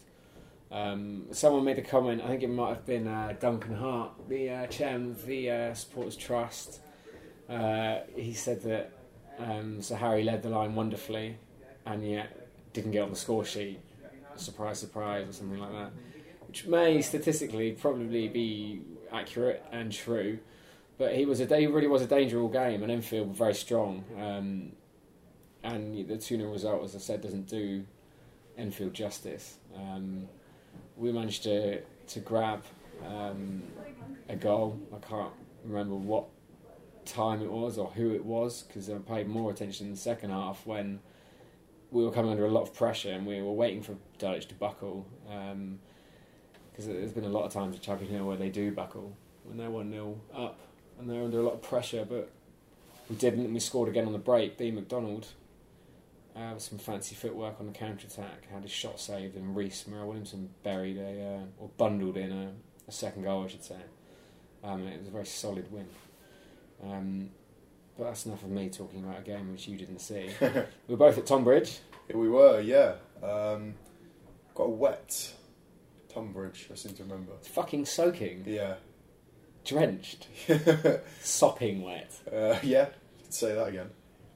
Um, someone made a comment, I think it might have been uh, Duncan Hart, the uh, chairman of the uh, Supporters Trust. Uh, he said that um, Sir Harry led the line wonderfully and yet didn't get on the score sheet. Surprise, surprise, or something like that. Which may statistically probably be accurate and true, but he was a he really was a danger all game, and Enfield were very strong. Um, and the 2 0 result, as I said, doesn't do Enfield justice. Um, we managed to to grab um, a goal. I can't remember what time it was or who it was because I paid more attention in the second half when we were coming under a lot of pressure and we were waiting for Dulwich to buckle. Because there's been a lot of times at Champion Hill where they do buckle when they're 1 0 up and they're under a lot of pressure, but we didn't and we scored again on the break. B. McDonald uh, with some fancy footwork on the counter attack, had his shot saved, and Reese Murrell Williamson buried a uh, or bundled in a, a second goal, I should say. Um, it was a very solid win. Um, but that's enough of me talking about a game which you didn't see. we were both at Tonbridge. Here we were, yeah. Um, got a wet Tonbridge, I seem to remember. It's fucking soaking, Yeah. drenched, sopping wet. Uh, yeah, could say that again.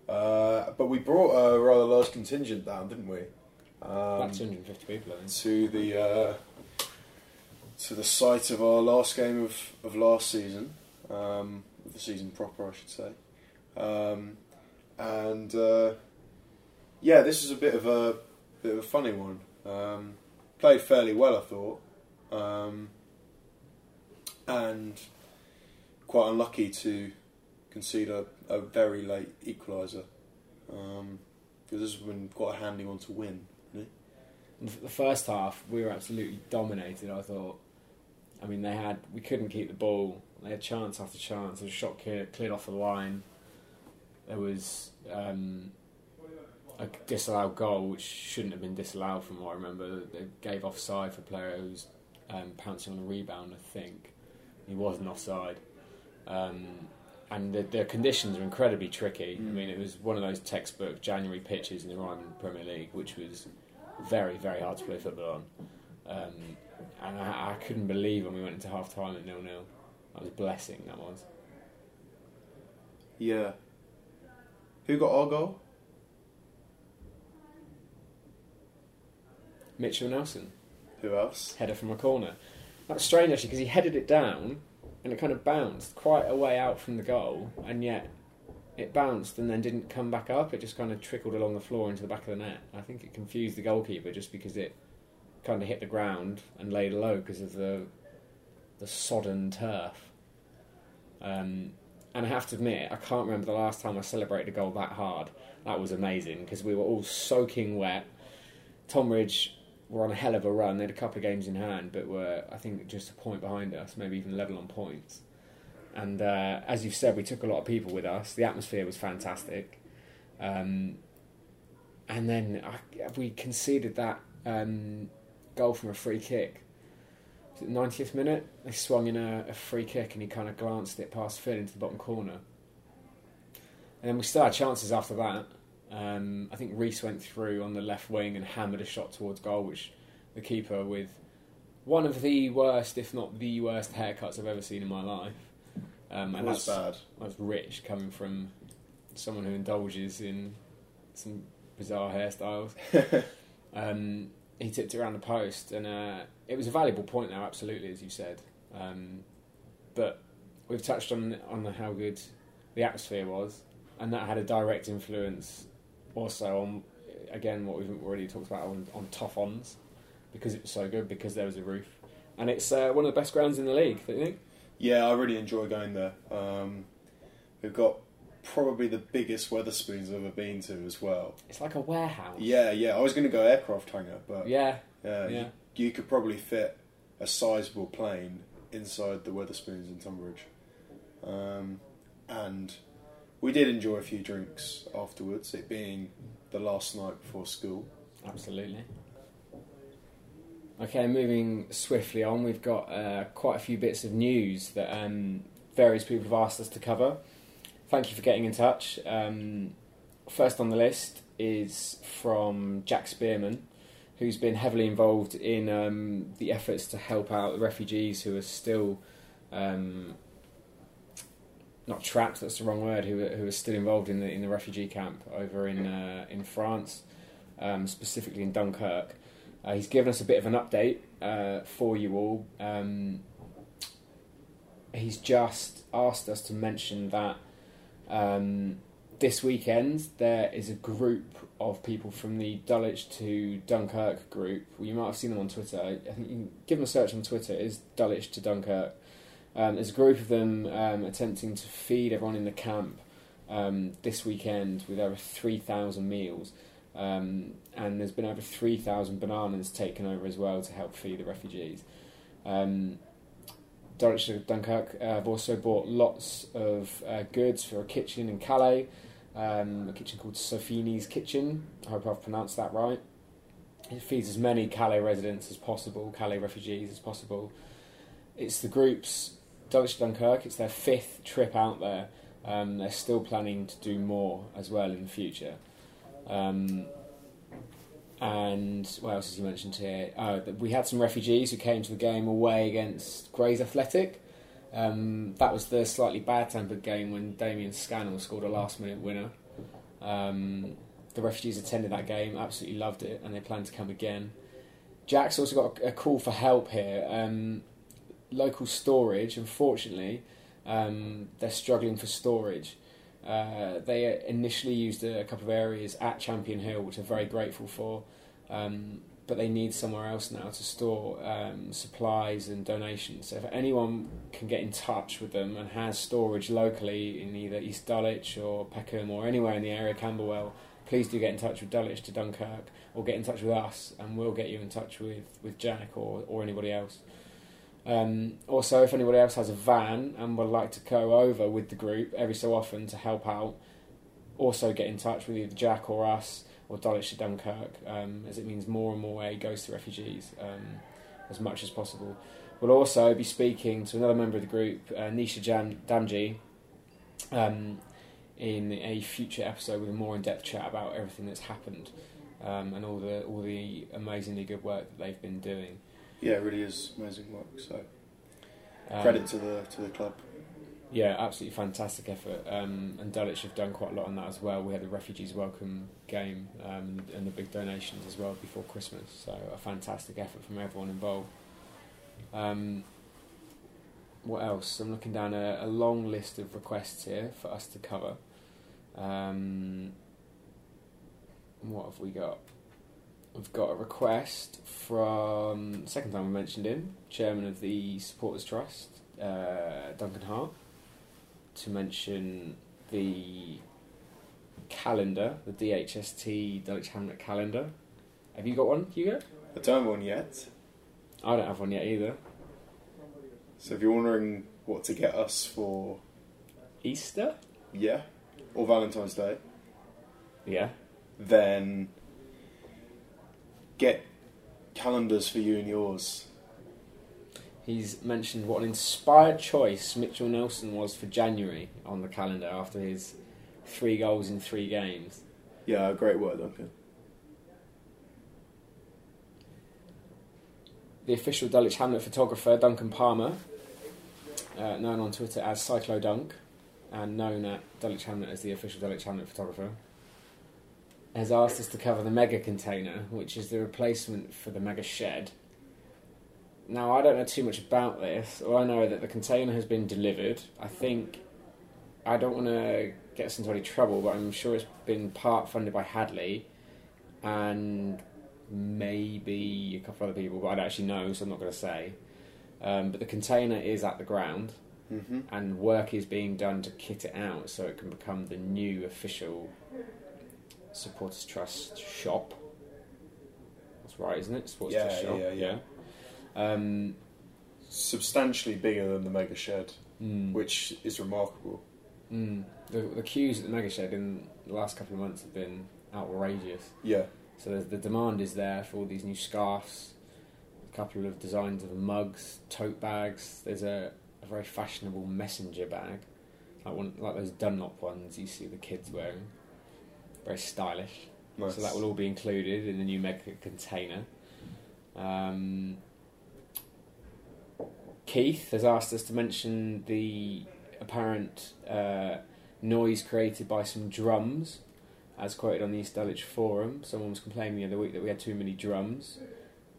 Uh, but we brought a rather large contingent down, didn't we? Um, About 250 people, I think. to the uh, to the site of our last game of, of last season, um, the season proper, I should say. Um, and uh, yeah, this is a bit of a bit of a funny one Um, played fairly well, I thought, um, and quite unlucky to concede a, a very late equaliser um, because this has been quite a handy one to win. The first half, we were absolutely dominated. I thought. I mean, they had we couldn't keep the ball. They had chance after chance. There was a shot clear, cleared off the line. There was um, a disallowed goal, which shouldn't have been disallowed, from what I remember. They gave offside for a player who was um, pouncing on a rebound. I think he wasn't offside. Um, and the, the conditions are incredibly tricky. I mean, it was one of those textbook January pitches in the Ryman Premier League, which was very, very hard to play football on. Um, and I, I couldn't believe when we went into half time at nil nil. That was a blessing. That was. Yeah. Who got our goal? Mitchell Nelson Who else? header from a corner. That's strange actually because he headed it down and it kind of bounced quite a way out from the goal, and yet it bounced and then didn't come back up. It just kind of trickled along the floor into the back of the net. I think it confused the goalkeeper just because it kind of hit the ground and laid low because of the the sodden turf. Um, and I have to admit, I can't remember the last time I celebrated a goal that hard. That was amazing because we were all soaking wet. Tonbridge were on a hell of a run. They had a couple of games in hand, but were I think just a point behind us, maybe even level on points. And uh, as you've said, we took a lot of people with us. The atmosphere was fantastic. Um, and then I, we conceded that um, goal from a free kick. Was the 90th minute? They swung in a, a free kick and he kind of glanced it past Phil into the bottom corner. And then we still had chances after that. Um, I think Reese went through on the left wing and hammered a shot towards goal, which the keeper, with one of the worst, if not the worst, haircuts I've ever seen in my life. Um, and that's, bad. that's rich coming from someone who indulges in some bizarre hairstyles. um, he tipped it around the post, and uh, it was a valuable point there, absolutely, as you said. Um, but we've touched on on how good the atmosphere was, and that had a direct influence also on again what we've already talked about on, on Toffons because it was so good because there was a roof, and it's uh, one of the best grounds in the league. Don't you think? Yeah, I really enjoy going there. Um, we've got probably the biggest Wetherspoons I've ever been to as well. It's like a warehouse. Yeah, yeah. I was going to go aircraft hangar, but Yeah. yeah, yeah. You, you could probably fit a sizable plane inside the Wetherspoons in Tonbridge. Um, and we did enjoy a few drinks afterwards, it being the last night before school. Absolutely. Okay, moving swiftly on, we've got uh, quite a few bits of news that um, various people have asked us to cover. Thank you for getting in touch. Um, first on the list is from Jack Spearman, who's been heavily involved in um, the efforts to help out the refugees who are still um, not trapped. That's the wrong word. Who who are still involved in the in the refugee camp over in uh, in France, um, specifically in Dunkirk. Uh, he's given us a bit of an update uh, for you all. Um, he's just asked us to mention that um, this weekend there is a group of people from the Dulwich to Dunkirk group. Well, you might have seen them on Twitter. I think you can give them a search on Twitter. It is Dulwich to Dunkirk. Um, there's a group of them um, attempting to feed everyone in the camp um, this weekend with over 3,000 meals. Um, and there's been over 3,000 bananas taken over as well to help feed the refugees. Um, Dulwich to Dunkirk uh, have also bought lots of uh, goods for a kitchen in Calais, um, a kitchen called Sofini's Kitchen. I hope I've pronounced that right. It feeds as many Calais residents as possible, Calais refugees as possible. It's the group's Dulwich Dunkirk. It's their fifth trip out there. Um, they're still planning to do more as well in the future. Um, and what else has he mentioned here? Oh, we had some refugees who came to the game away against Grays Athletic. Um, that was the slightly bad-tempered game when Damien Scannell scored a last-minute winner. Um, the refugees attended that game, absolutely loved it, and they plan to come again. Jack's also got a, call for help here. Um, local storage, unfortunately, um, they're struggling for storage. Uh, they initially used a, couple of areas at Champion Hill, which I'm very grateful for. Um, but they need somewhere else now to store um, supplies and donations. So if anyone can get in touch with them and has storage locally in either East Dulwich or Peckham or anywhere in the area, Camberwell, please do get in touch with Dulwich to Dunkirk or get in touch with us and we'll get you in touch with, with Jack or, or anybody else. Um, also, if anybody else has a van and would like to go over with the group every so often to help out, also get in touch with either Jack or us or Dulwich to Dunkirk, um, as it means more and more aid goes to refugees um, as much as possible. We'll also be speaking to another member of the group, uh, Nisha Jam- Damji, um, in a future episode with a more in-depth chat about everything that's happened um, and all the all the amazingly good work that they've been doing. Yeah, it really is amazing work. So Um, credit to the to the club. Yeah, absolutely fantastic effort. Um, and Dulwich have done quite a lot on that as well. We had the refugees welcome game um, and the big donations as well before Christmas. So a fantastic effort from everyone involved. Um, what else? I'm looking down a, a long list of requests here for us to cover. Um, what have we got? We've got a request from second time we mentioned him, chairman of the Supporters Trust, uh, Duncan Hart, to mention the calendar, the DHST Dulwich Hamlet calendar. Have you got one, Hugo? I don't have one yet. I don't have one yet either. So if you're wondering what to get us for, Easter? yeah, or Valentine's Day, Yeah. then get calendars for you and yours. He's mentioned what an inspired choice Mitchell Nelson was for January on the calendar after his three goals in three games. Yeah, great work, Duncan. The official Dulwich Hamlet photographer, Duncan Palmer, uh, known on Twitter as Cyclodunk, and known at Dulwich Hamlet as the official Dulwich Hamlet photographer, has asked us to cover the mega container, which is the replacement for the mega shed. Now, I don't know too much about this. All I know is that the container has been delivered. I think I don't want to get us into any trouble, but I'm sure it's been part funded by Hadley and maybe a couple of other people, but I don't actually know, so I'm not going to say. Um, but the container is at the ground, Mm-hmm. and work is being done to kit it out so it can become the new official Supporters Trust shop. That's right, isn't it? Supporters Yeah, Trust shop. yeah, yeah. Um, Substantially bigger than the mega shed, mm, which is remarkable. mm, the, the queues at the Mega Shed in the last couple of months have been outrageous. Yeah, So the demand is there for all these new scarves, a couple of designs of mugs, tote bags. There's a, a very fashionable messenger bag, like one like those Dunlop ones you see the kids wearing. Very stylish. nice. So that will all be included in the new mega container. Um, Keith has asked us to mention the apparent uh, noise created by some drums, as quoted on the East Dulwich forum. Someone was complaining the other week that we had too many drums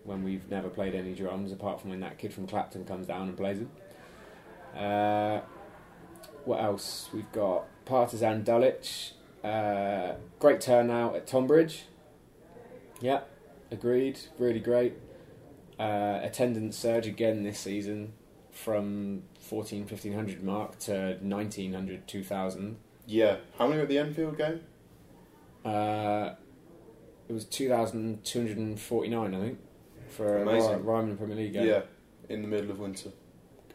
when we've never played any drums apart from when that kid from Clapton comes down and plays them. Uh, what else? We've got Partisan Dulwich. Uh, great turnout at Tonbridge. Yeah, agreed. Really great. Uh, attendance surge again this season from 14, 1500 mark to 1900, 2000. Yeah, how many were at the Enfield game? Uh, it was 2,249, I think, for a Amazing. Ryman Premier League game. Yeah, in the middle of winter.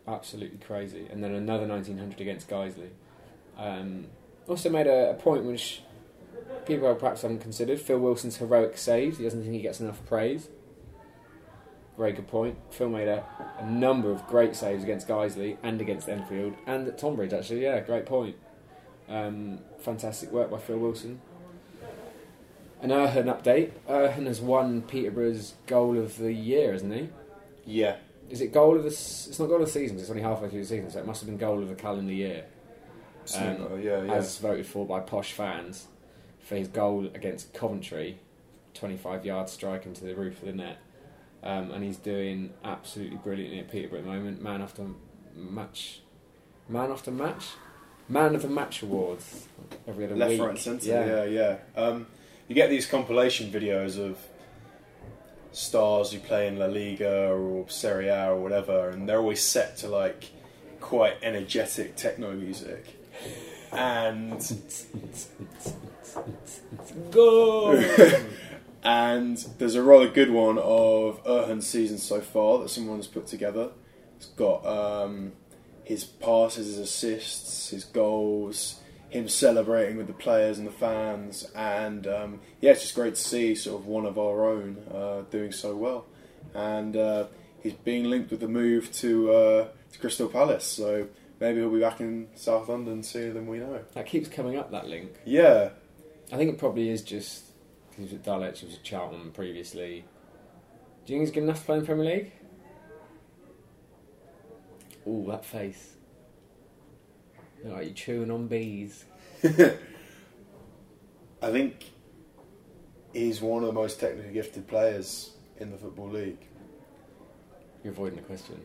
absolutely crazy. And then another 1900 against Guiseley. Um, also made a, a point which people perhaps haven't considered. Phil Wilson's heroic saves. He doesn't think he gets enough praise. Very good point. Phil made a, a number of great saves against Guiseley and against Enfield and at Tonbridge actually. Yeah, great point. Um, fantastic work by Phil Wilson. An Erhun update. Erhun has won Peterborough's goal of the year, hasn't he? Yeah, Is it goal of the? It's not goal of the season. 'cause It's only halfway through the season, so it must have been goal of the calendar year, Um, yeah, yeah. as voted for by posh fans for his goal against Coventry, twenty-five yard strike into the roof of the net, um, and he's doing absolutely brilliantly at Peterborough at the moment. Man after match, man after match, man of the match awards every other Left, week. right, and centre. Yeah, yeah. Um, you get these compilation videos of stars who play in La Liga or Serie A or whatever, and they're always set to like quite energetic techno music. And Go! and there's a rather good one of Erhun's season so far that someone has put together. It's got um, his passes, his assists, his goals, him celebrating with the players and the fans, and um, yeah, it's just great to see sort of one of our own uh, doing so well. And uh, he's being linked with the move to uh, to Crystal Palace, so maybe he'll be back in South London sooner than we know. that keeps coming up, that link. Yeah, I think it probably is just. He was at Dulwich, he was at Charlton previously. Do you think he's good enough to play in Premier League? Ooh, that face. Look like you chewing on bees. I think he's one of the most technically gifted players in the football league. You're avoiding the question.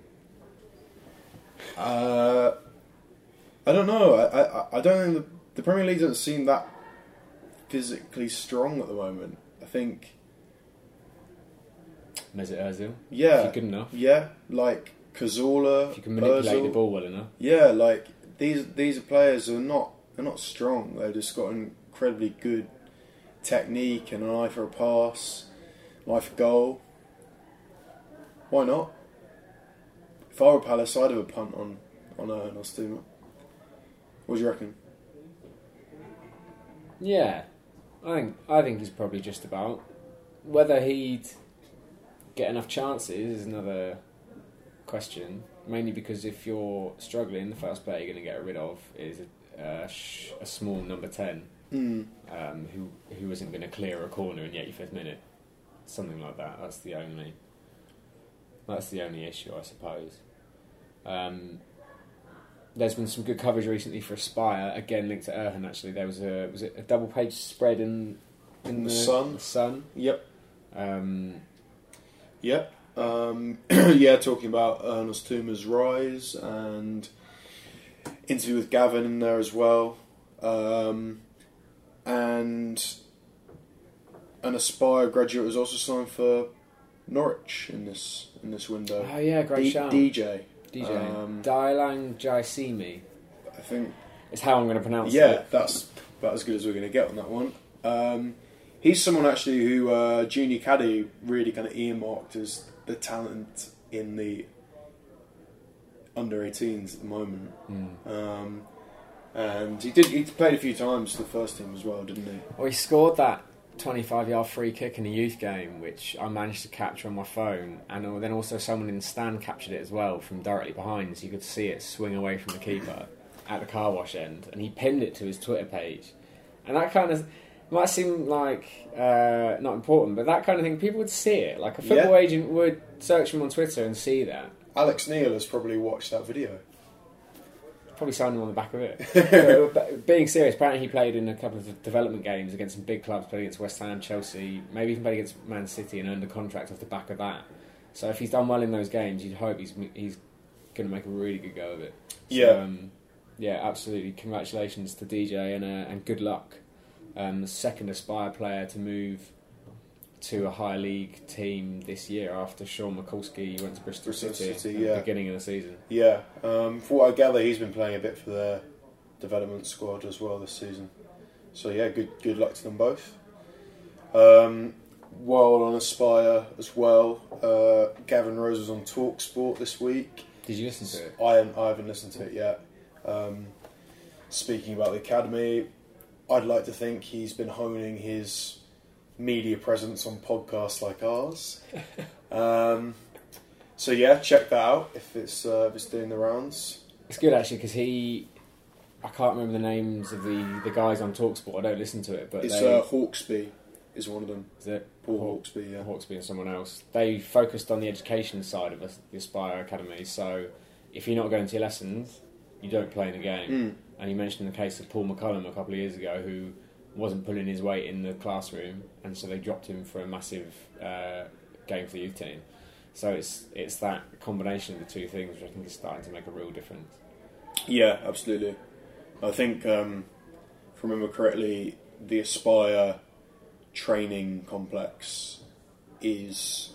Uh, I don't know. I, I, I don't think the, the Premier League doesn't seem that physically strong at the moment. I think, Mesut Ozil. yeah, If you're good enough. yeah, like Cazorla, If you can manipulate Ozil. the ball well enough. Yeah, like these these are players are not they're not strong. They've just got incredibly good technique and an eye for a pass, an eye for goal. Why not? If I were Palace, I'd have a punt on on Nostuma. What do you reckon? Yeah, I think I think he's probably just about. Whether he'd get enough chances is another question. Mainly because if you're struggling, the first player you're going to get rid of is a, a, sh- a small number ten Hmm. um, who who isn't going to clear a corner in the 85th minute, something like that. That's the only that's the only issue, I suppose. Um, there's been some good coverage recently for Aspire, again linked to Erhun. Actually, there was a was it a double page spread in in The Sun. The Sun. Yep. Um, Yep. Um, yeah, talking about Erhun Oztumer's rise and interview with Gavin in there as well. Um, and an Aspire graduate was also signed for Norwich in this in this window. oh yeah, great D- shout. DJ. DJ Um, Diallang Jaiyesimi I think is how I'm going to pronounce yeah, it. Yeah, that's about as good as we're going to get on that one. Um, he's someone actually who uh, Junior Kadi really kind of earmarked as the talent in the under 18s at the moment. Mm. Um, and he did. He played a few times the first team as well, didn't he? Well, he scored that 25 yard free kick in a youth game, which I managed to capture on my phone, and then also someone in the stand captured it as well from directly behind, so you could see it swing away from the keeper at the car wash end, and he pinned it to his Twitter page. And that kind of might seem like uh, not important, but that kind of thing, people would see it. Like a football Yeah. agent would search him on Twitter and see that. Alex Neil has probably watched that video. Probably signed him on the back of it. but being serious, apparently he played in a couple of development games against some big clubs, played against West Ham, Chelsea, maybe even played against Man City and earned a contract off the back of that. So if he's done well in those games, you'd hope he's he's going to make a really good go of it. So, Yeah. um, yeah, absolutely. Congratulations to DJ and uh, and good luck. Um, the second Aspire player to move to a high league team this year after Sean Mikulski went to Bristol, Bristol City, City, at the yeah. beginning of the season. Yeah, um, from what I gather, he's been playing a bit for their development squad as well this season. So yeah, good good luck to them both. Um, while on Aspire as well, uh, Gavin Rose was on Talk Sport this week. Did you listen to it? I haven't, I haven't listened to it yet. Um, speaking about the academy, I'd like to think he's been honing his media presence on podcasts like ours. um, so yeah, check that out if it's uh, if it's doing the rounds. It's good actually because he, I can't remember the names of the, the guys on Talksport. I don't listen to it, but It's they, uh, Hawksbee is one of them. is it Paul Hawk- Hawksbee, yeah. Hawksbee and someone else. They focused on the education side of us- the Aspire Academy. So if you're not going to your lessons, you don't play in the game. Mm. And you mentioned the case of Paul McCallum a couple of years ago, who wasn't pulling his weight in the classroom, and so they dropped him for a massive uh, game for the youth team. So it's it's that combination of the two things which I think is starting to make a real difference. Yeah, absolutely. I think, um, if I remember correctly, the Aspire training complex is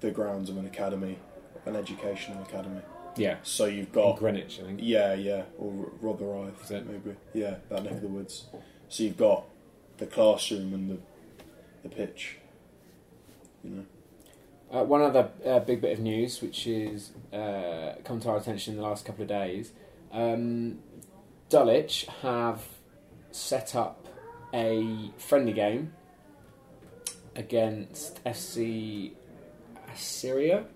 the grounds of an academy, an educational academy. Yeah, So you've in got Greenwich, I think. yeah, yeah, or Rotherhithe, maybe. Yeah, that neck of the woods. So you've got the classroom and the the pitch. You know. Uh, one other uh, big bit of news, which is uh, come to our attention in the last couple of days, um, Dulwich have set up a friendly game against FC Assyria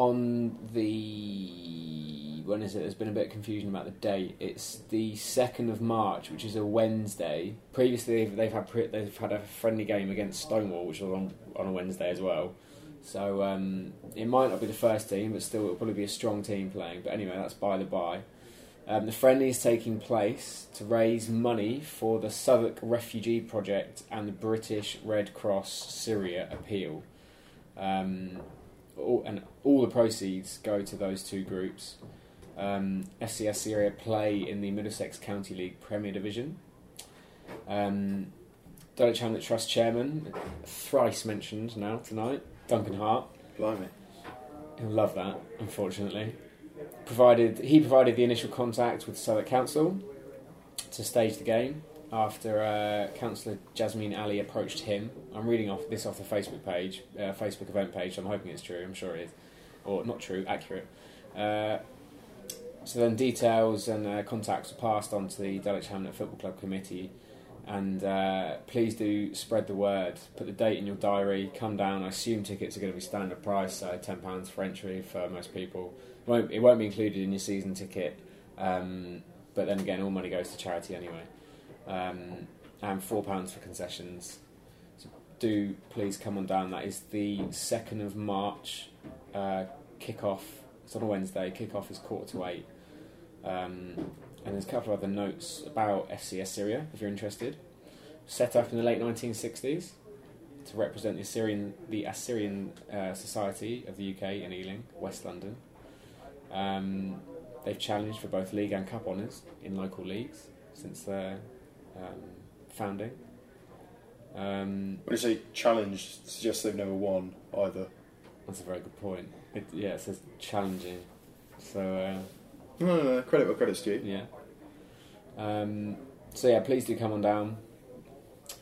on the when is it? There's been a bit of confusion about the date. It's the second of March, which is a Wednesday. Previously, they've, they've had pre- they've had a friendly game against Stonewall, which was on on a Wednesday as well. So um, it might not be the first team, but still it'll probably be a strong team playing. But anyway, that's by the by. Um, the friendly is taking place to raise money for the Southwark Refugee Project and the British Red Cross Syria appeal. Um, all, and all the proceeds go to those two groups. Um, FC Assyria play in the Middlesex County League Premier Division. Um, Dulwich Hamlet Trust Chairman, thrice mentioned now tonight, Duncan Hart. Blimey. He'll love that, unfortunately. Provided he provided the initial contact with Southwark Council to stage the game after uh, Councillor Jasmine Ali approached him. I'm reading off this off the Facebook page, uh, Facebook event page. I'm hoping it's true. I'm sure it is, or not true, accurate. Uh, so then details and uh, contacts were passed on to the Dulwich Hamlet Football Club committee. And uh, please do spread the word. Put the date in your diary. Come down. I assume tickets are going to be standard price, so ten pounds for entry for most people. It won't, it won't be included in your season ticket, um, but then again, all money goes to charity anyway. Um, and four pounds for concessions. So do please come on down. That is the second of March. Uh, kick off. It's on a Wednesday. Kick off is quarter to eight. Um, and there's a couple of other notes about FC Assyria, if you're interested. Set up in the late 1960s to represent the Assyrian, the Assyrian uh, Society of the UK in Ealing, West London. Um, they've challenged for both league and cup honours in local leagues since their um, founding. Um, When you say challenged, suggests they've never won either. that's a very good point. It, yeah, it says challenging. So, uh, No, no, no. Credit where credit's due. Yeah. Um, so yeah, please do come on down.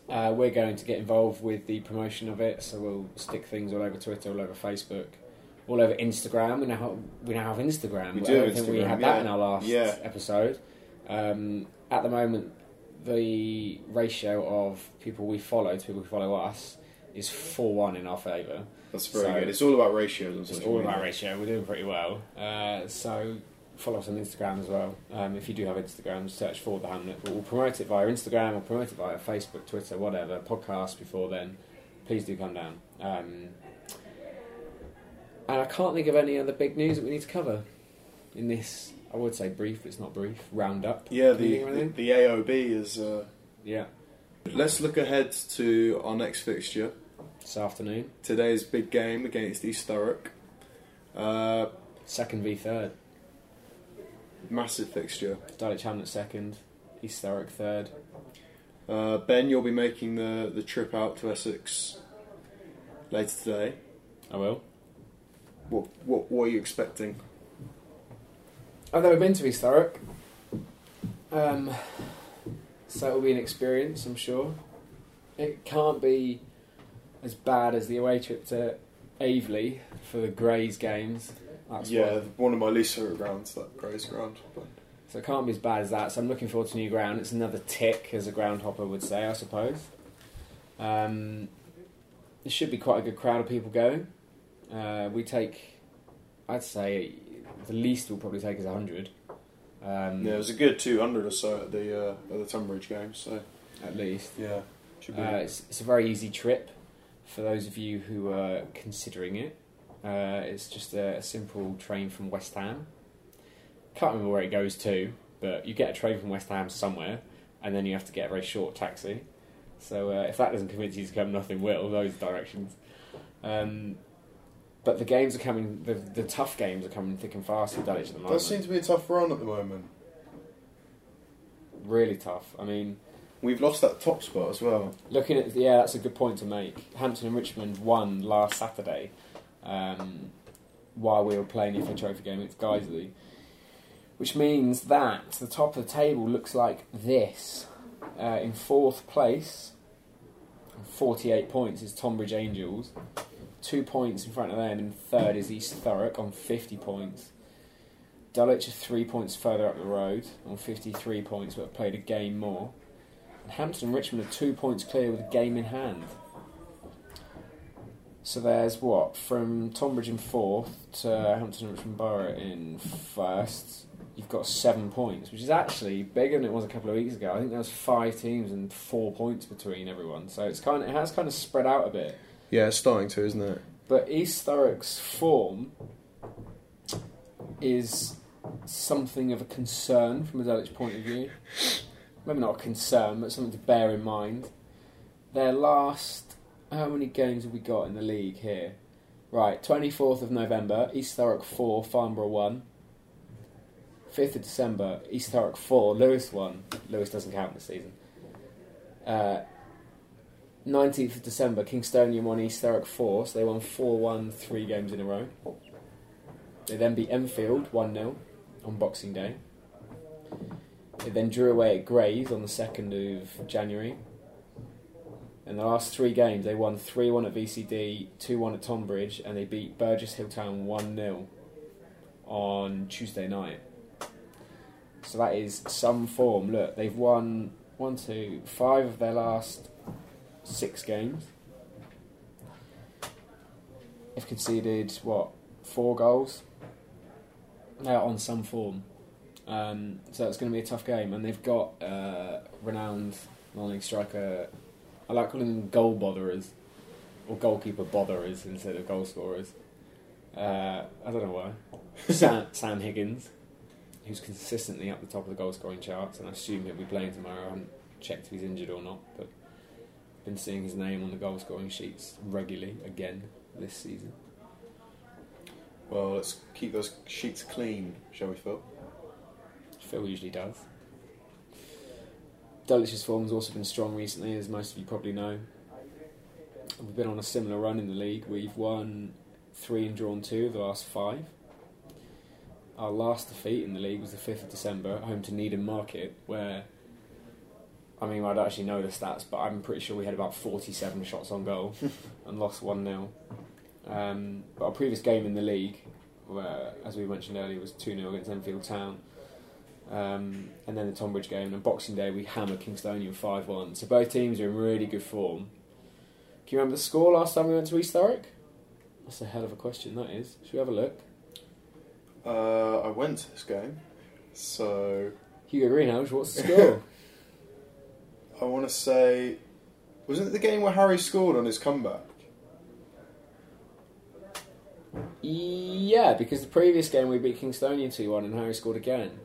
Uh, we're going to get involved with the promotion of it, so we'll stick things all over Twitter, all over Facebook, all over Instagram. We now have, we now have Instagram. We I do don't have think we had that yeah. in our last Yeah. episode. Um, at the moment, the ratio of people we follow to people who follow us is four one in our favour. That's very So- good. It's all about ratios on It's all media. about ratio. We're doing pretty well. Uh, so follow us on Instagram as well. Um, if you do have Instagram, search for the Hamlet. But we'll promote it via Instagram or promote it via Facebook, Twitter, whatever. Podcast before then. Please do come down. Um, and I can't think of any other big news that we need to cover in this. I would say brief, but it's not brief. Roundup. Yeah, the, the, the AOB is. Uh, Yeah, let's look ahead to our next fixture. this afternoon. Today's big game against East Thurrock. Uh, Second v third. massive fixture. Dulwich Hamlet second. East Thurrock third. Uh, ben, you'll be making the, the trip out to Essex later today. I will. What what what are you expecting? I've never been to East Thurrock. Um, so it'll be an experience, I'm sure. It can't be as bad as the away trip to Aveley for the Grays games. That's yeah, what- one of my least favourite grounds, that Grays ground. But so it can't be as bad as that. So I'm looking forward to new ground. It's another tick, as a groundhopper would say, I suppose. Um, there should be quite a good crowd of people going. Uh, we take, I'd say, the least we'll probably take is 100. Um, yeah, it was a good 200 or so at the uh, at the Tonbridge game. So at least. yeah. Uh, it's, it's a very easy trip for those of you who are considering it. Uh, it's just a, a simple train from West Ham. Can't remember where it goes to, but you get a train from West Ham somewhere, and then you have to get a very short taxi. So uh, if that doesn't convince you to come, nothing will. Those directions. Um, but the games are coming. The, the tough games are coming thick and fast for Dulwich at the moment Does seem to be a tough run at the moment. really tough. I mean, We've lost that top spot as well. Looking at yeah, that's a good point to make. Hampton and Richmond won last Saturday, um, while we were playing the FA Trophy game against Guiseley, which means that the top of the table looks like this. Uh, in fourth place, 48 points is Tonbridge Angels. Two points in front of them. and third is East Thurrock on 50 points. Dulwich are three points further up the road on 53 points, but have played a game more. And Hampton and Richmond are two points clear with a game in hand. So there's what? From Tonbridge in fourth to Hampton and Richmond Borough in first. You've got seven points, which is actually bigger than it was a couple of weeks ago. I think there was five teams and four points between everyone. So it's kind of, it has kind of spread out a bit. Yeah, it's starting to, isn't it? But East Thurrock's form is something of a concern from a Dulwich point of view. Maybe not a concern, but something to bear in mind. Their last, how many games have we got in the league here? Right, 24th of November, East Thurrock 4, Farnborough 1. 5th of December, East Thurrock 4, Lewes 1. Lewes doesn't count this season. Uh, 19th of December, Kingstonian won East Thurrock 4, so they won 4 1 three games in a row. They then beat Enfield 1 0 on Boxing Day. They then drew away at Grays on the 2nd of January. In the last three games, they won 3 1 at VCD, 2 1 at Tonbridge, and they beat Burgess Hill Town 1 0 on Tuesday night. So that is some form. Look, they've won one, two, five of their last six games. They've conceded what four goals. They're on some form, um, so it's going to be a tough game. And they've got uh, renowned non-league striker. I like calling them goal botherers or goalkeeper botherers instead of goal scorers. Uh, I don't know why. Sam, Sam Higgins, who's consistently up the top of the goal scoring charts, and I assume he'll be playing tomorrow. I haven't checked if he's injured or not, but been seeing his name on the goal scoring sheets regularly again this season. Well, let's keep those sheets clean, shall we, Phil? Phil usually does. Dulwich's form has also been strong recently, as most of you probably know. We've been on a similar run in the league. We've won three and drawn two of the last five. Our last defeat in the league was the 5th of December at home to Needham Market, where, I mean, I don't actually know the stats, but I'm pretty sure we had about 47 shots on goal and lost 1 0. Um, but our previous game in the league, where, as we mentioned earlier, was 2 0 against Enfield Town. Um, and then the Tonbridge game, and Boxing Day we hammered Kingstonian 5 1. So both teams are in really good form. Can you remember the score last time we went to East Thurrock? That's a hell of a question, that is. Should we have a look? Uh, I went to this game, so Hugo Greenhalgh, what's the score? I want to say, wasn't it the game where Harry scored on his comeback? yeah, because the previous game we beat Kingstonian 2 1 and Harry scored again.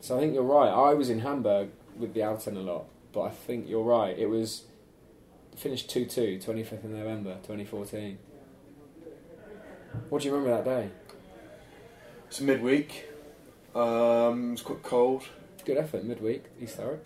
So I think you're right. I was in Hamburg with the Alton a lot, but I think you're right. It was finished 2 2, 25th of November 2014. What do you remember that day? It's midweek. Um, it's quite cold. Good effort, midweek, East Thurrock.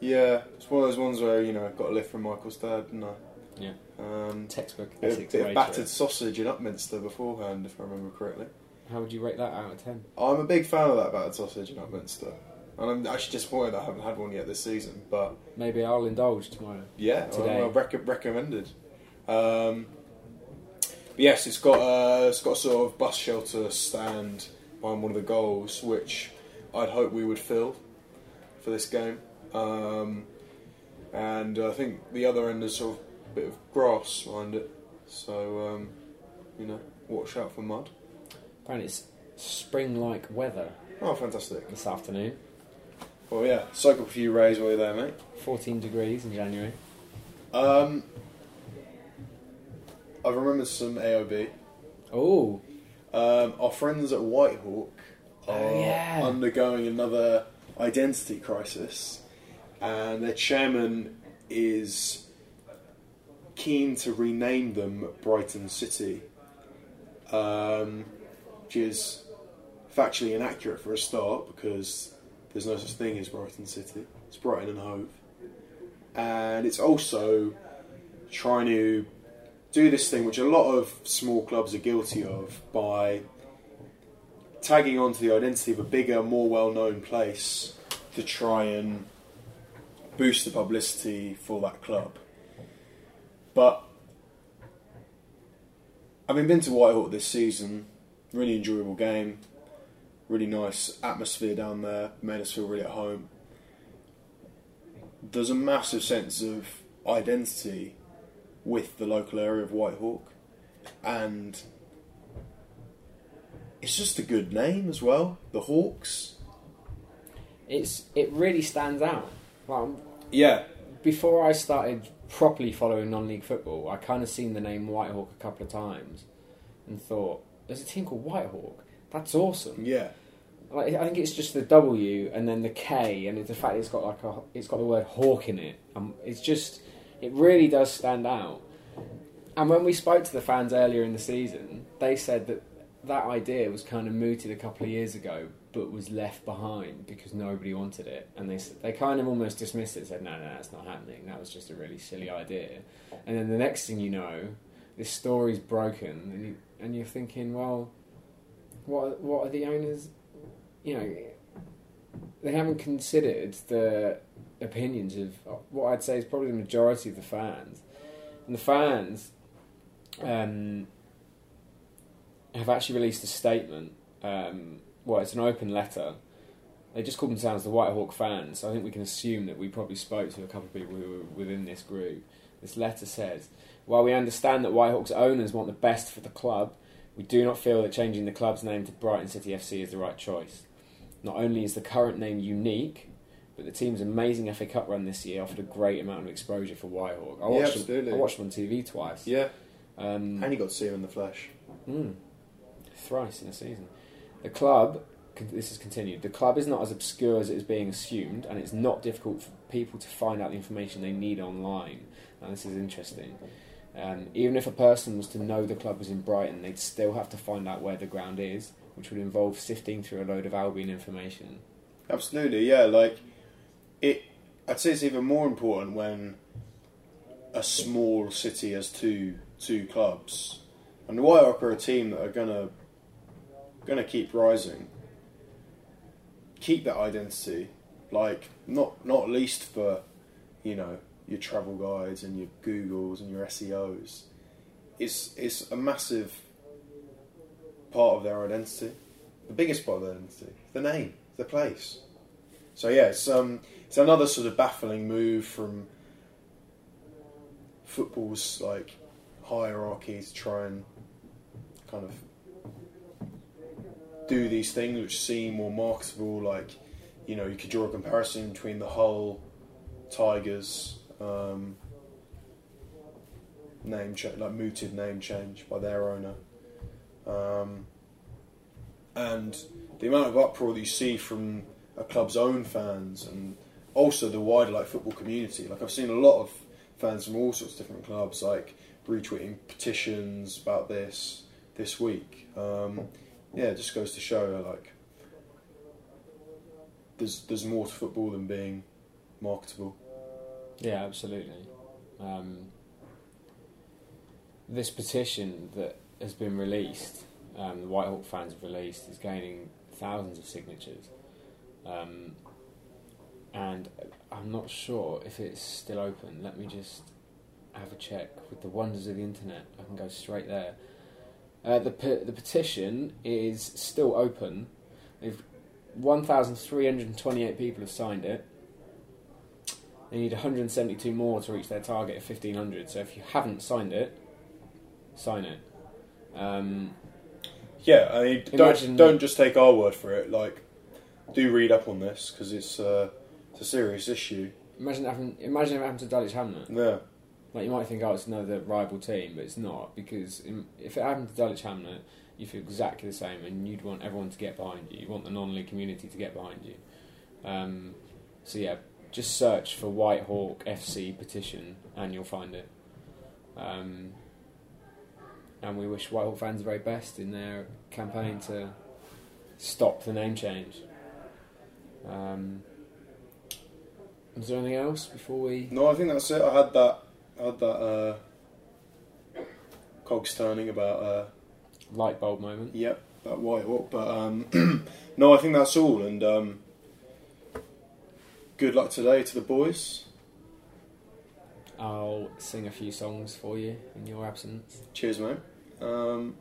Yeah, it's one of those ones where you know I got a lift from Michael's dad, didn't I? Yeah. Um, Textbook bit, of battered sausage in Upminster beforehand, if I remember correctly. How would you rate that out of 10? I'm a big fan of that battered sausage in Upminster, and I'm actually disappointed I haven't had one yet this season. But Maybe I'll indulge tomorrow. yeah, Today. well, rec- recommended. Um, yes, it's got a, it's got a sort of bus shelter stand behind one of the goals, which I'd hope we would fill for this game. Um, and I think the other end is sort of a bit of grass behind it, so um, you know, watch out for mud. Apparently it's spring-like weather Oh, fantastic! this afternoon. Well, yeah, soak up a few rays while you're there, mate. 14 degrees in January. Um, I've remembered some AOB. Oh, Um, our friends at Whitehawk are Oh, yeah. undergoing another identity crisis, and their chairman is keen to rename them Brighton City, um, which is factually inaccurate for a start because there's no such thing as Brighton City. It's Brighton and Hove. and it's also trying to do this thing which a lot of small clubs are guilty of by tagging onto the identity of a bigger, more well-known place to try and boost the publicity for that club. But having been to Whitehawk this season, really enjoyable game, really nice atmosphere down there, made us feel really at home. There's a massive sense of identity with the local area of Whitehawk, and it's just a good name as well. The Hawks. It's it really stands out. Well, Yeah, before I started properly following non-league football, I kind of seen the name Whitehawk a couple of times and thought, "There's a team called Whitehawk. That's awesome." yeah, Like, I think it's just the W and then the K, and it's the fact it's got like a it's got the word hawk in it. Um, it's just it really does stand out. And when we spoke to the fans earlier in the season, they said that that idea was kind of mooted a couple of years ago, but was left behind because nobody wanted it, and they they kind of almost dismissed it, said no, no, that's not happening. That was just a really silly idea. And then the next thing you know, this story's broken, and you, and you're thinking, well, what what are the owners? You know, they haven't considered the opinions of what I'd say is probably the majority of the fans, and the fans um, have actually released a statement. Um, well, it's an open letter. They just called themselves the Whitehawk fans. So I think we can assume that we probably spoke to a couple of people who were within this group. This letter says, "While we understand that Whitehawk's owners want the best for the club, we do not feel that changing the club's name to Brighton City FC is the right choice. Not only is the current name unique, but the team's amazing FA Cup run this year offered a great amount of exposure for Whitehawk. I Yeah, watched, absolutely. them, I watched them on TV twice. yeah. Um, And you got to see him in the flesh. Mm. Thrice in a season. The club, this is continued, the club is not as obscure as it is being assumed, and it's not difficult for people to find out the information they need online. Now, this is interesting. Um, even if a person was to know the club was in Brighton, they'd still have to find out where the ground is, which would involve sifting through a load of Albion information. Absolutely, yeah. Like it, I'd say it's even more important when a small city has two two clubs, and the Whitehawk are a team that are gonna gonna keep rising. Keep that identity, like not not least for you know your travel guides and your Googles and your SEOs. It's it's a massive part of their identity, the biggest part of their identity, the name, the place. So yeah, it's um, it's another sort of baffling move from football's like hierarchy to try and kind of do these things which seem more marketable. Like, you know, you could draw a comparison between the Hull Tigers um, name cha- like mooted name change by their owner, um, and the amount of uproar that you see from a club's own fans and also the wider like football community. Like I've seen a lot of fans from all sorts of different clubs like retweeting petitions about this this week. Um, yeah, it just goes to show like there's there's more to football than being marketable. Yeah, absolutely. Um, this petition that has been released, um, the Whitehawk fans have released, is gaining thousands of signatures. Um, and I'm not sure if it's still open. Let me just have a check with the wonders of the internet. I can go straight there. Uh, the pe- the petition is still open. They've 1,328 people have signed it. They need 172 more to reach their target of 1,500. So if you haven't signed it, sign it. Um, Yeah, I mean, don't don't just take our word for it. Like, do read up on this because it's uh, it's a serious issue. imagine having imagine if it happened to Dulwich Hamlet. Yeah, Like you might think, oh, it's another rival team, but it's not because im- if it happened to Dulwich Hamlet, you feel exactly the same, and you'd want everyone to get behind you. You want the non-league community to get behind you. Um, so yeah, just search for Whitehawk FC petition, and you'll find it. Um, and we wish Whitehawk fans the very best in their campaign to stop the name change. Um, Is there anything else before we? No, I think that's it. I had that. I had that. Uh, cogs turning about. Uh, light bulb moment. Yep, that white walk. But um, no, I think that's all. And um, good luck today to the boys. I'll sing a few songs for you in your absence. Cheers, mate. Um,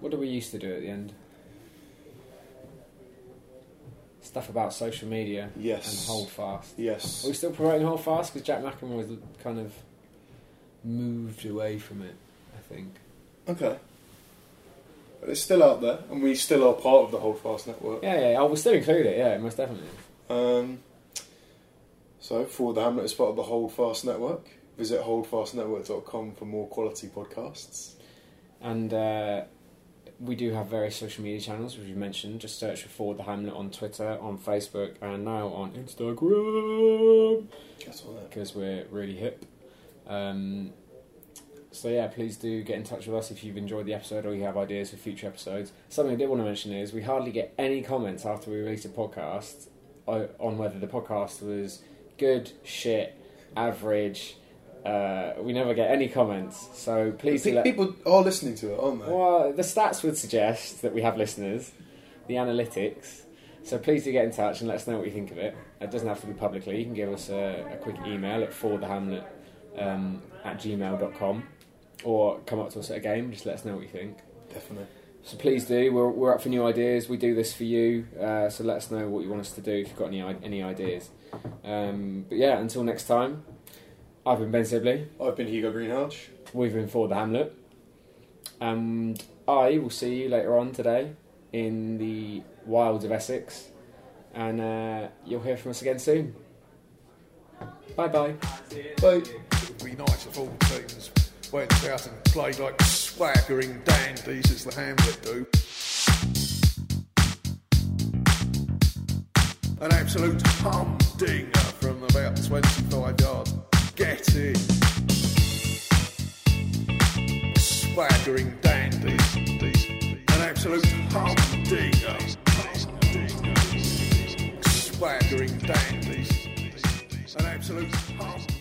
What do we used to do at the end? Stuff about social media yes. and hold fast. Yes. Are we still promoting hold fast? Because Jack McEnroy was kind of moved away from it, I think. Okay. But it's still out there, and we still are part of the Hold Fast network. Yeah, yeah, I will still include it, yeah, most definitely. Um, so, for the Hamlet is part of the Hold Fast network. Visit holdfastnetwork.com for more quality podcasts. And uh, we do have various social media channels, which you mentioned. Just search for Forward the Hamlet on Twitter, on Facebook, and now on Instagram That's all that. because we're really hip. Um, so yeah, please do get in touch with us if you've enjoyed the episode or you have ideas for future episodes. Something I did want to mention is we hardly get any comments after we release a podcast on whether the podcast was good, shit, average. Uh, we never get any comments, so please do Pe- let. People are listening to it, aren't they? Well, the stats would suggest that we have listeners, the analytics. So please do get in touch and let us know what you think of it. It doesn't have to be publicly. You can give us a, a quick email at forthehamlet um, at gmail.com or come up to us at a game. Just let us know what you think. Definitely. So please do. We're, we're up for new ideas. We do this for you. Uh, so let us know what you want us to do if you've got any any ideas. Um, but yeah, until next time, I've been Ben Sibley. I've been Hugo Greenhalgh. We've been for the Hamlet. And I will see you later on today in the wilds of Essex. And uh, you'll hear from us again soon. Bye bye. Bye. It would be nice if all teams went out and played like swaggering dandies as the Hamlet do. An absolute humdinger from about 25 yards. It. Swaggering dandies. An absolute humdinger. Swaggering dandies. An absolute humdinger.